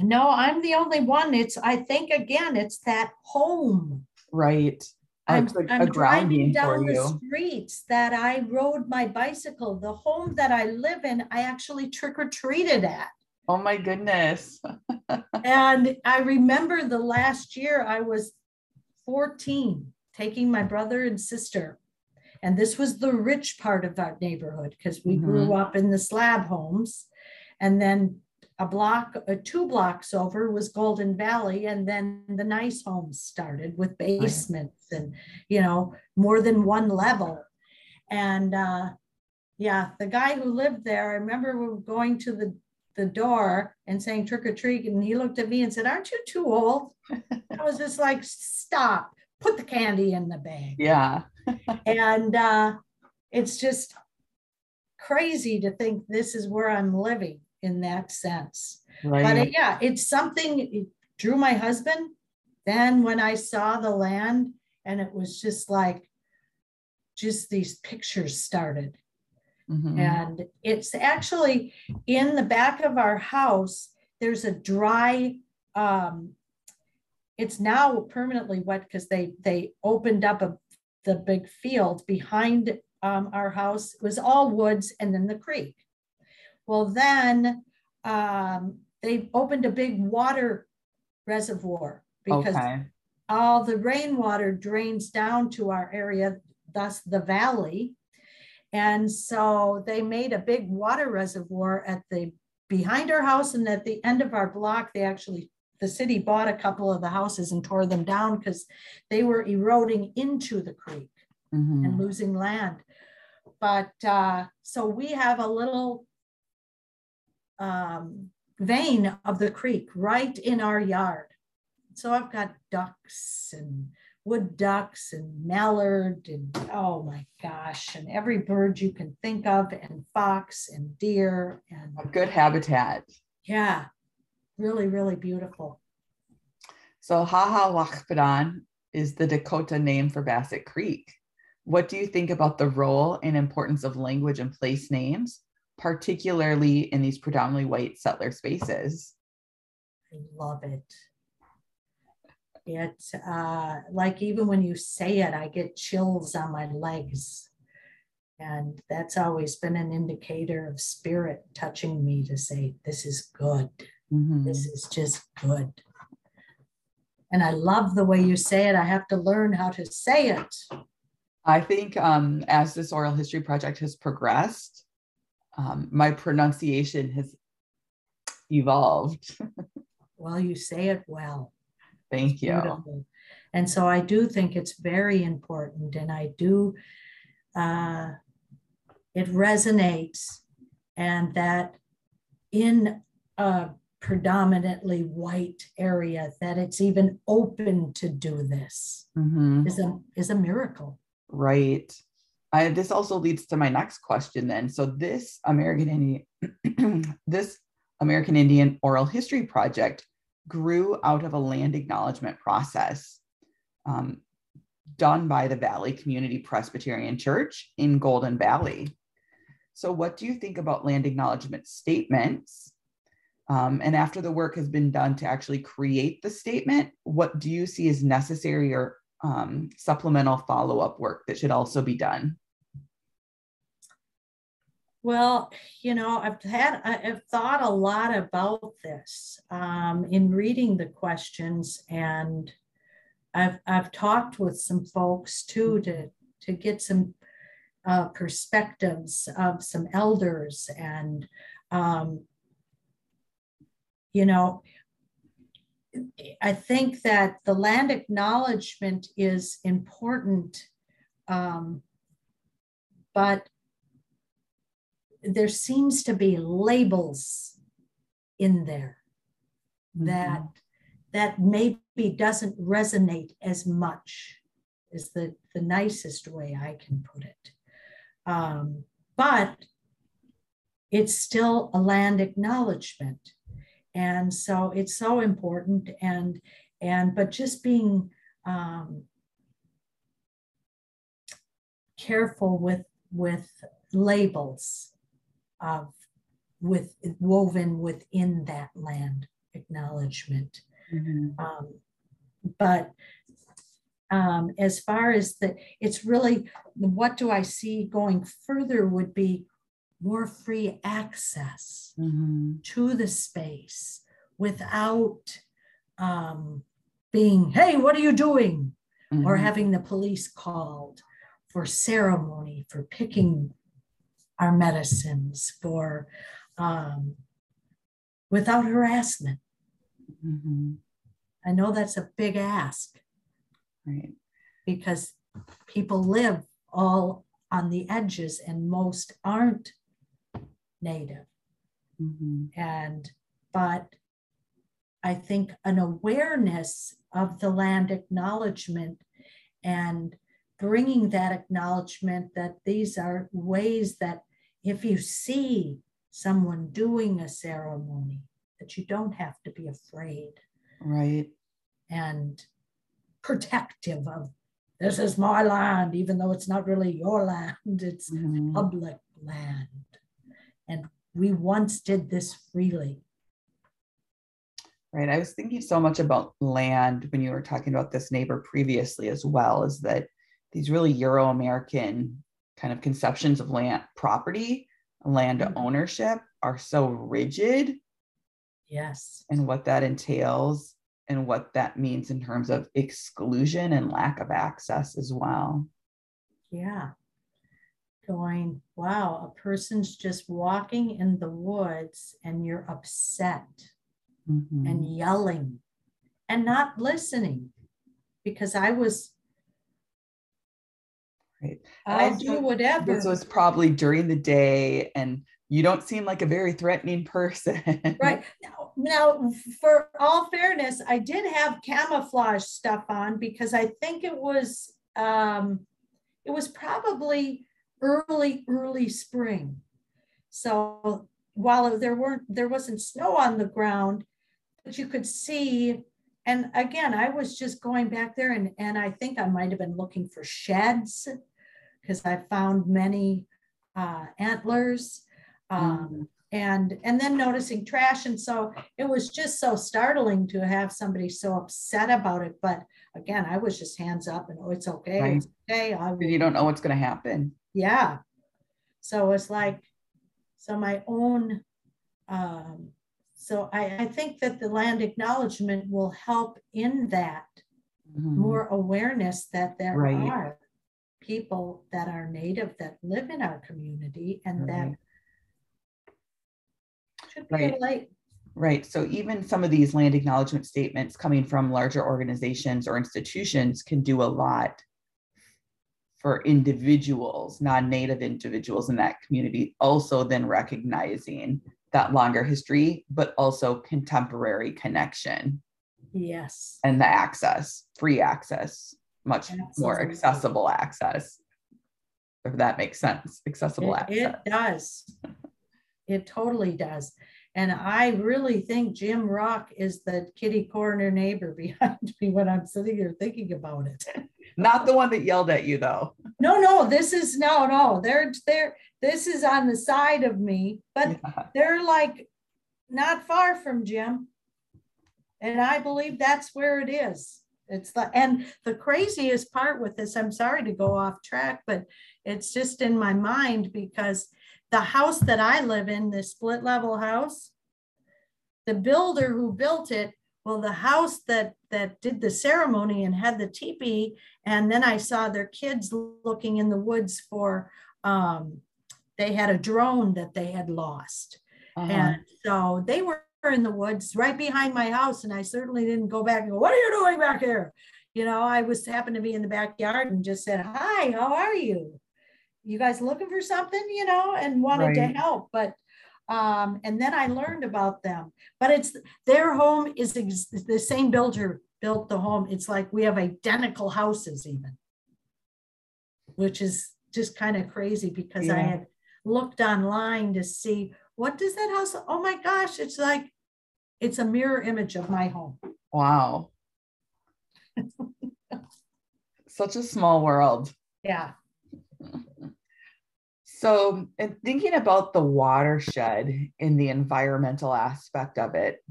no, I'm the only one. It's I think again, it's that home. Right. I'm, a, I'm driving down the streets that I rode my bicycle. The home that I live in, I actually trick or treated at. Oh my goodness. and I remember the last year I was 14 taking my brother and sister And this was the rich part of that neighborhood because we Mhm. grew up in the slab homes. And then a block, uh, two blocks over was Golden Valley. And then the nice homes started with basements and, you know, more than one level. And uh, yeah, the guy who lived there, I remember we were going to the, the door and saying trick or treat. And he looked at me and said, Aren't you too old? I was just like, Stop, put the candy in the bag Yeah. and uh, it's just crazy to think this is where I'm living in that sense. But Right. uh, yeah, it's something it drew my husband. Then when I saw the land, and it was just like, just these pictures started. Mhm. And it's actually in the back of our house, there's a dry, um, it's now permanently wet because they, they opened up a, the big field behind um, our house. It was all woods and then the creek. Well, then um, they opened a big water reservoir because Okay. all the rainwater drains down to our area, thus the valley. And so they made a big water reservoir at the behind our house and at the end of our block. They actually, the city bought a couple of the houses and tore them down because they were eroding into the creek Mhm. and losing land. But uh, so we have a little um, vein of the creek right in our yard. So I've got ducks and wood ducks and mallard and oh my gosh, and every bird you can think of, and fox and deer. And A good habitat. yeah, really, really beautiful. So Ȟaȟa Wakpadaŋ is the Dakota name for Bassett Creek. What do you think about the role and importance of language and place names, particularly in these predominantly white settler spaces? I love it. It uh, like even when you say it, I get chills on my legs. And that's always been an indicator of spirit touching me to say, this is good. Mhm. This is just good. And I love the way you say it. I have to learn how to say it. I think um, as this oral history project has progressed, um, my pronunciation has evolved. Well, you say it well. Thank you. Beautiful. And so I do think it's very important, and I do, uh, it resonates, and that in a predominantly white area, that it's even open to do this Mhm. is a is a miracle. Right. I, this also leads to my next question then. So this American Indian, this American Indian Oral History Project grew out of a land acknowledgement process um, done by the Valley Community Presbyterian Church in Golden Valley. So what do you think about land acknowledgement statements? Um, and after the work has been done to actually create the statement, what do you see as necessary or um, supplemental follow-up work that should also be done. Well, you know, I've had, I've thought a lot about this um, in reading the questions, and I've I've talked with some folks too to to get some uh, perspectives of some elders, and um, you know, I think that the land acknowledgement is important, um, but there seems to be labels in there that that maybe doesn't resonate as much is the, the nicest way I can put it. Um, but it's still a land acknowledgement. And so it's so important and and but just being um, careful with with labels of with woven within that land acknowledgement. Mhm. Um, but um, as far as the, it's really what do I see going further would be more free access Mhm. to the space without um, being, hey, what are you doing? or Mhm. having the police called for ceremony, for picking our medicines, for um, without harassment. Mm-hmm. I know that's a big ask. Right. Because people live all on the edges and most aren't native. Mm-hmm. And, but I think an awareness of the land acknowledgement and bringing that acknowledgement that these are ways that if you see someone doing a ceremony, that you don't have to be afraid. Right. And protective of this is my land, even though it's not really your land, it's mm-hmm. public land. And we once did this freely. Right. I was thinking so much about land when you were talking about this neighbor previously as well, is that these really Euro American kind of conceptions of land property, land mm-hmm. ownership are so rigid. Yes. And what that entails and what that means in terms of exclusion and lack of access as well. Yeah. Going, wow, a person's just walking in the woods and you're upset mm-hmm. and yelling and not listening because I was. Right. I'll do whatever. This was probably during the day and you don't seem like a very threatening person. right. Now, now, for all fairness, I did have camouflage stuff on because I think it was um, it was probably early, early spring. So while there weren't there wasn't snow on the ground, but you could see. And again, I was just going back there and, and I think I might have been looking for sheds because I found many uh, antlers um, mm. and and then noticing trash and so it was just so startling to have somebody so upset about it but again i was just hands up and oh it's okay right. it's okay I you don't know what's going to happen yeah so it's like so my own um, so I, I think that the land acknowledgement will help in that mm-hmm. more awareness that there right. are people that are native that live in our community and right. that should be right. late. Right. So even some of these land acknowledgement statements coming from larger organizations or institutions can do a lot for individuals, non-native individuals in that community, also then recognizing that longer history, but also contemporary connection. Yes. And the access, free access, much more accessible access. If that makes sense, accessible it, access. It does. It totally does. And I really think Jim Rock is the kitty corner neighbor behind me when I'm sitting here thinking about it. Not the one that yelled at you though. No, no, this is no, no. They're they're this is on the side of me, but yeah. they're like not far from Jim. And I believe that's where it is. It's the and the craziest part with this, I'm sorry to go off track, but it's just in my mind because the house that I live in, the split level house, the builder who built it, well, the house that that did the ceremony and had the teepee, and then I saw their kids looking in the woods for. Um, they had a drone that they had lost, uh-huh. and so they were in the woods right behind my house, and I certainly didn't go back and go, "What are you doing back here?" You know, I was happened to be in the backyard and just said, "Hi, how are you?" you guys looking for something, you know, and wanted right. to help. But um, and then I learned about them. But it's their home is ex- the same builder built the home. It's like we have identical houses, even, which is just kind of crazy because yeah. I had looked online to see what does that house. Oh my gosh, it's like it's a mirror image of my home. Wow. Such a small world. Yeah. So, in thinking about the watershed in the environmental aspect of it,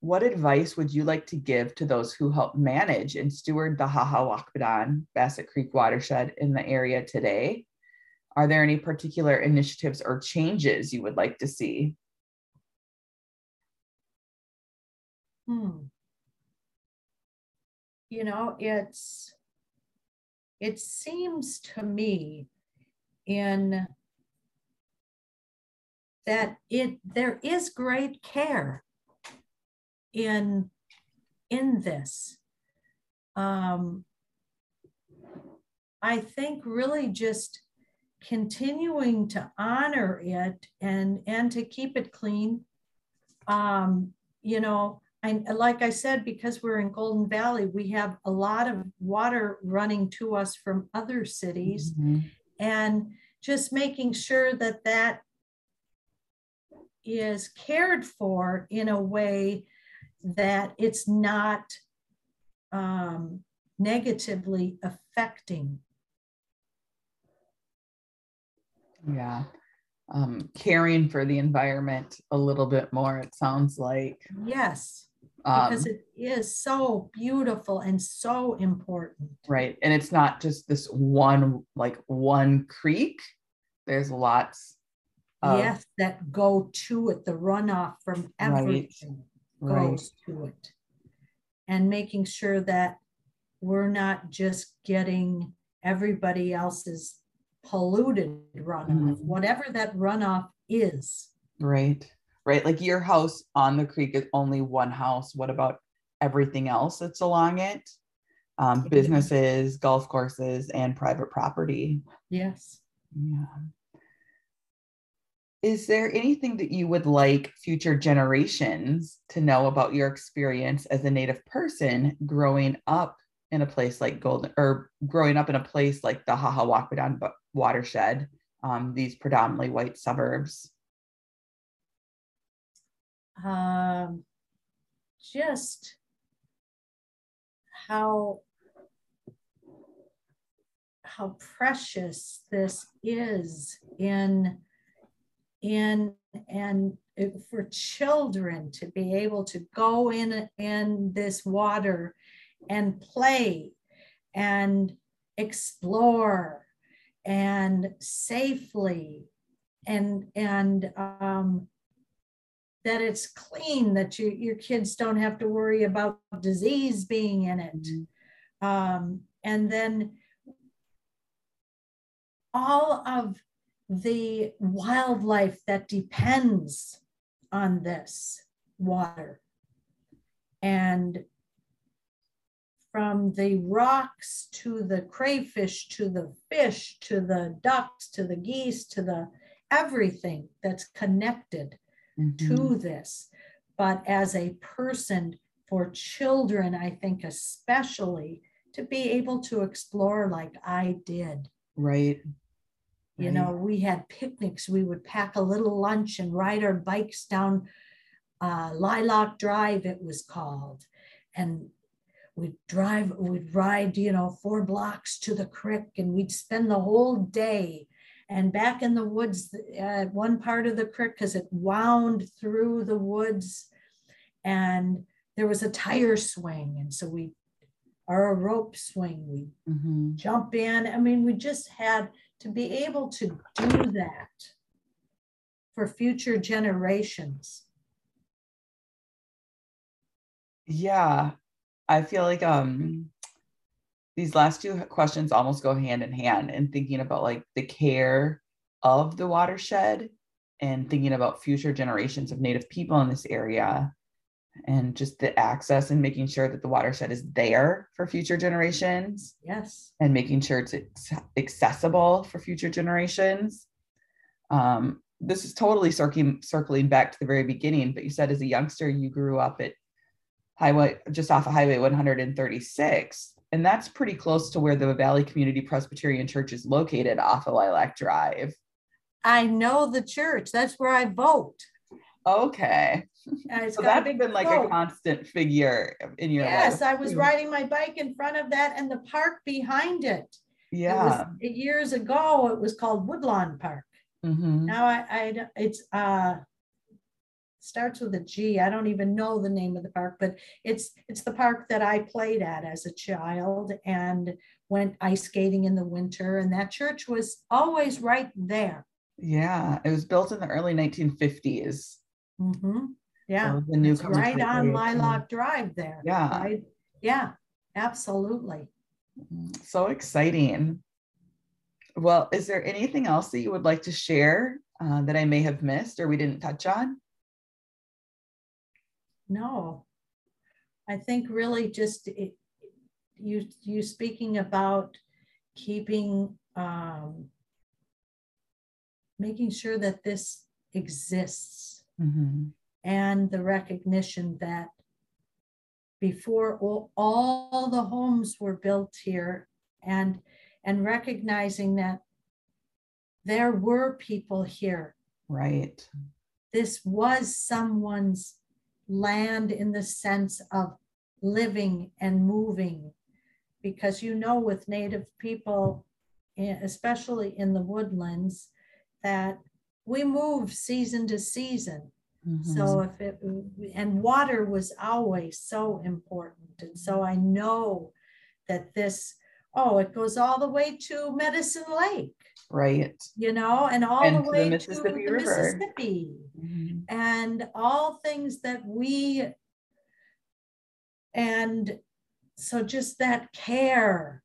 what advice would you like to give to those who help manage and steward the Ȟaȟa Wakpadaŋ Bassett Creek watershed in the area today? Are there any particular initiatives or changes you would like to see? Hmm. You know, it's it seems to me in that it there is great care in in this um, i think really just continuing to honor it and and to keep it clean um, you know and like I said, because we're in Golden Valley, we have a lot of water running to us from other cities, mm-hmm. and just making sure that that is cared for in a way that it's not um, negatively affecting. Yeah. Um, caring for the environment a little bit more, it sounds like. Yes because um, it is so beautiful and so important. Right. And it's not just this one, like one creek, there's lots. Of, yes, that go to it, the runoff from everything right, goes right. to it. And making sure that we're not just getting everybody else's polluted runoff, mm-hmm. whatever that runoff is. Right right? Like your house on the creek is only one house. What about everything else that's along it? Um, businesses, golf courses, and private property. Yes. Yeah. Is there anything that you would like future generations to know about your experience as a Native person growing up in a place like Golden, or growing up in a place like the Ȟaȟa Wakpadaŋ watershed, um, these predominantly white suburbs? um, just how how precious this is in in and for children to be able to go in in this water and play and explore and safely and and um, that it's clean, that you, your kids don't have to worry about disease being in it. Mm-hmm. Um, and then all of the wildlife that depends on this water. And from the rocks to the crayfish to the fish to the ducks to the geese to the everything that's connected mm-hmm. to this. But as a person, for children, I think especially to be able to explore like I did. Right. You right. know, we had picnics. We would pack a little lunch and ride our bikes down uh, Lilac Drive, it was called. And we'd drive, we'd ride, you know, four blocks to the creek and we'd spend the whole day. And back in the woods at one part of the creek because it wound through the woods and there was a tire swing. And so we or a rope swing we mm-hmm. jump in. I mean we just had to be able to do that for future generations. Yeah i feel like um these last two questions almost go hand in hand and thinking about like the care of the watershed and thinking about future generations of native people in this area and just the access and making sure that the watershed is there for future generations yes. and making sure it's accessible for future generations. Um, this is totally circling circling back to the very beginning but you said as a youngster you grew up at highway just off of highway 136 and that's pretty close to where the Valley Community Presbyterian Church is located off of Lilac Drive. I know the church. That's where I vote. Okay. so that's been like vote. a constant figure in your yes, life. I was riding my bike in front of that and the park behind it. Yeah. It was, years ago, it was called Woodlawn Park. Mm-hmm. Now I, I, it's uh, starts with a G. I don't even know the name of the park, but it's it's the park that I played at as a child and went ice skating in the winter. And that church was always right there. Yeah, it was built in the early 1950s. Mm-hmm. Yeah, so the new right on Lilac Drive there. Yeah, right? Yeah, absolutely. So exciting. Well, is there anything else that you would like to share uh, that I may have missed or we didn't touch on? No, I think really just it, you you speaking about keeping um, making sure that this exists Mm-hmm. and the recognition that before all, all the homes were built here and and recognizing that there were people here Right. this was someone's land in the sense of living and moving. Because you know with native people eh, especially in the woodlands that we move season to season. Mhm. so if it and water was always so important. And so i know that this oh it goes all the way to medicine lake right. you know and all And the to the way to Mississippi the mississippi Mhm. and all things that we and so just that care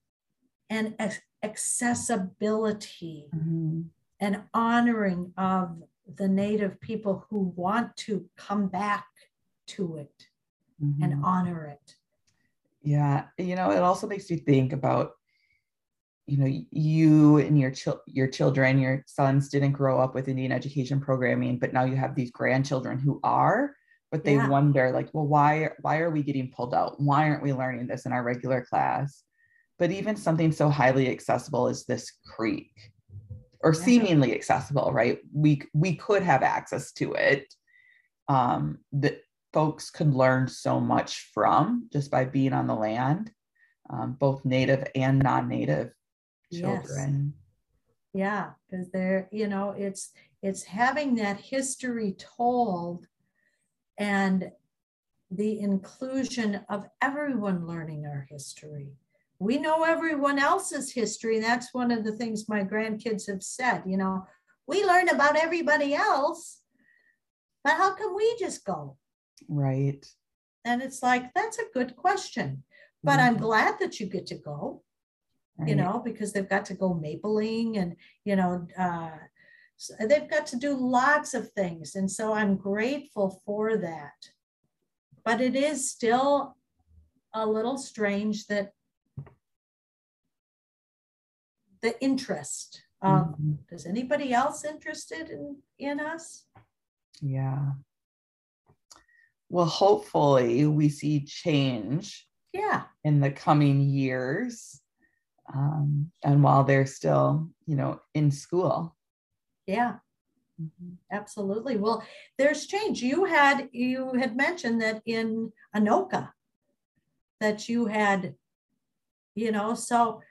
and ac- accessibility Mhm. and honoring of the native people who want to come back to it Mhm. and honor it Yeah, you know, it also makes me think about, you know, you and your chil- your children, your sons didn't grow up with Indian education programming, but now you have these grandchildren who are, but they Yeah. wonder like, well, why why are we getting pulled out? Why aren't we learning this in our regular class? But even something so highly accessible as this creek, or Yeah. seemingly accessible, right? We we could have access to it. Um, that folks could learn so much from just by being on the land, um, both native and non-native Yes. children. yeah because they're you know it's it's having that history told and the inclusion of everyone learning our history we know everyone else's history that's one of the things my grandkids have said you know we learn about everybody else but how can we just go Right. and it's like that's a good question but i'm Mhm. glad that you get to go you know, because they've got to go mapling and, you know, uh, they've got to do lots of things. And so I'm grateful for that. But it is still a little strange that the interest of, Mhm. is anybody else interested in, in us? Yeah. Well, hopefully we see change Yeah, in the coming years. Um, and while they're still, you know, in school. yeah, absolutely. Well, there's change. You had, you had mentioned that in Anoka, that you had, you know, so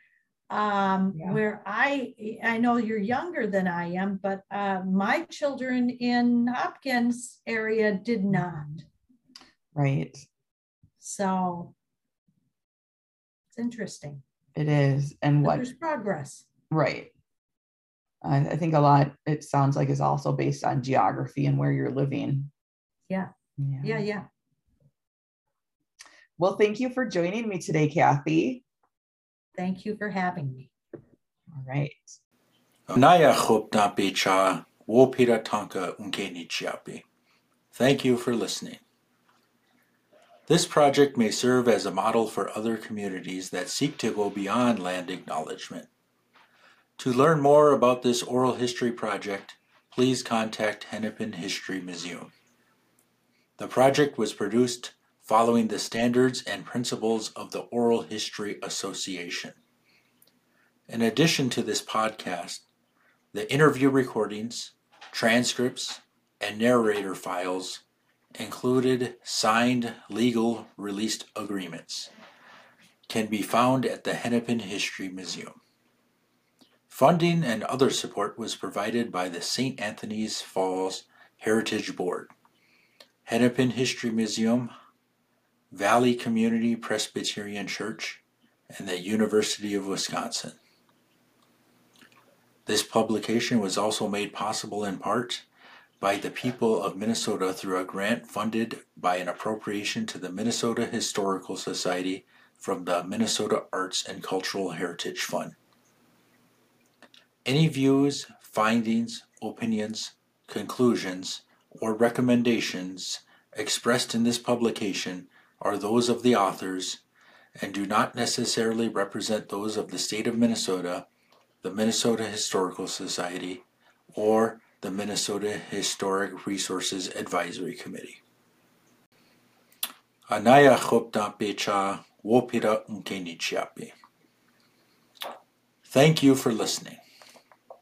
um, Yeah. where I, I know you're younger than I am, but uh, my children in Hopkins area did not. Right. So it's interesting. It is. And But what There's progress. Right. I, I think a lot, it sounds like is also based on geography and where you're living. Yeah. Yeah, yeah. Well, thank you for joining me today, Cathee. Thank you for having me. All right. Naya Chopna Becha, Wopira Tanka Unkeni Chiapi. Thank you for listening. This project may serve as a model for other communities that seek to go beyond land acknowledgement. To learn more about this oral history project, please contact Hennepin History Museum. The project was produced following the standards and principles of the Oral History Association. In addition to this podcast, the interview recordings, transcripts, and narrator files included signed legal released agreements can be found at the Hennepin History Museum. Funding and other support was provided by the St. Anthony's Falls Heritage Board, Hennepin History Museum, Valley Community Presbyterian Church, and the University of Wisconsin. This publication was also made possible in part by the people of Minnesota through a grant funded by an appropriation to the Minnesota Historical Society from the Minnesota Arts and Cultural Heritage Fund. Any views, findings, opinions, conclusions, or recommendations expressed in this publication are those of the authors and do not necessarily represent those of the state of Minnesota, the Minnesota Historical Society, or the Minnesota Historic Resources Advisory Committee. Anaya chopta wopira unkenichiapi. Thank you for listening.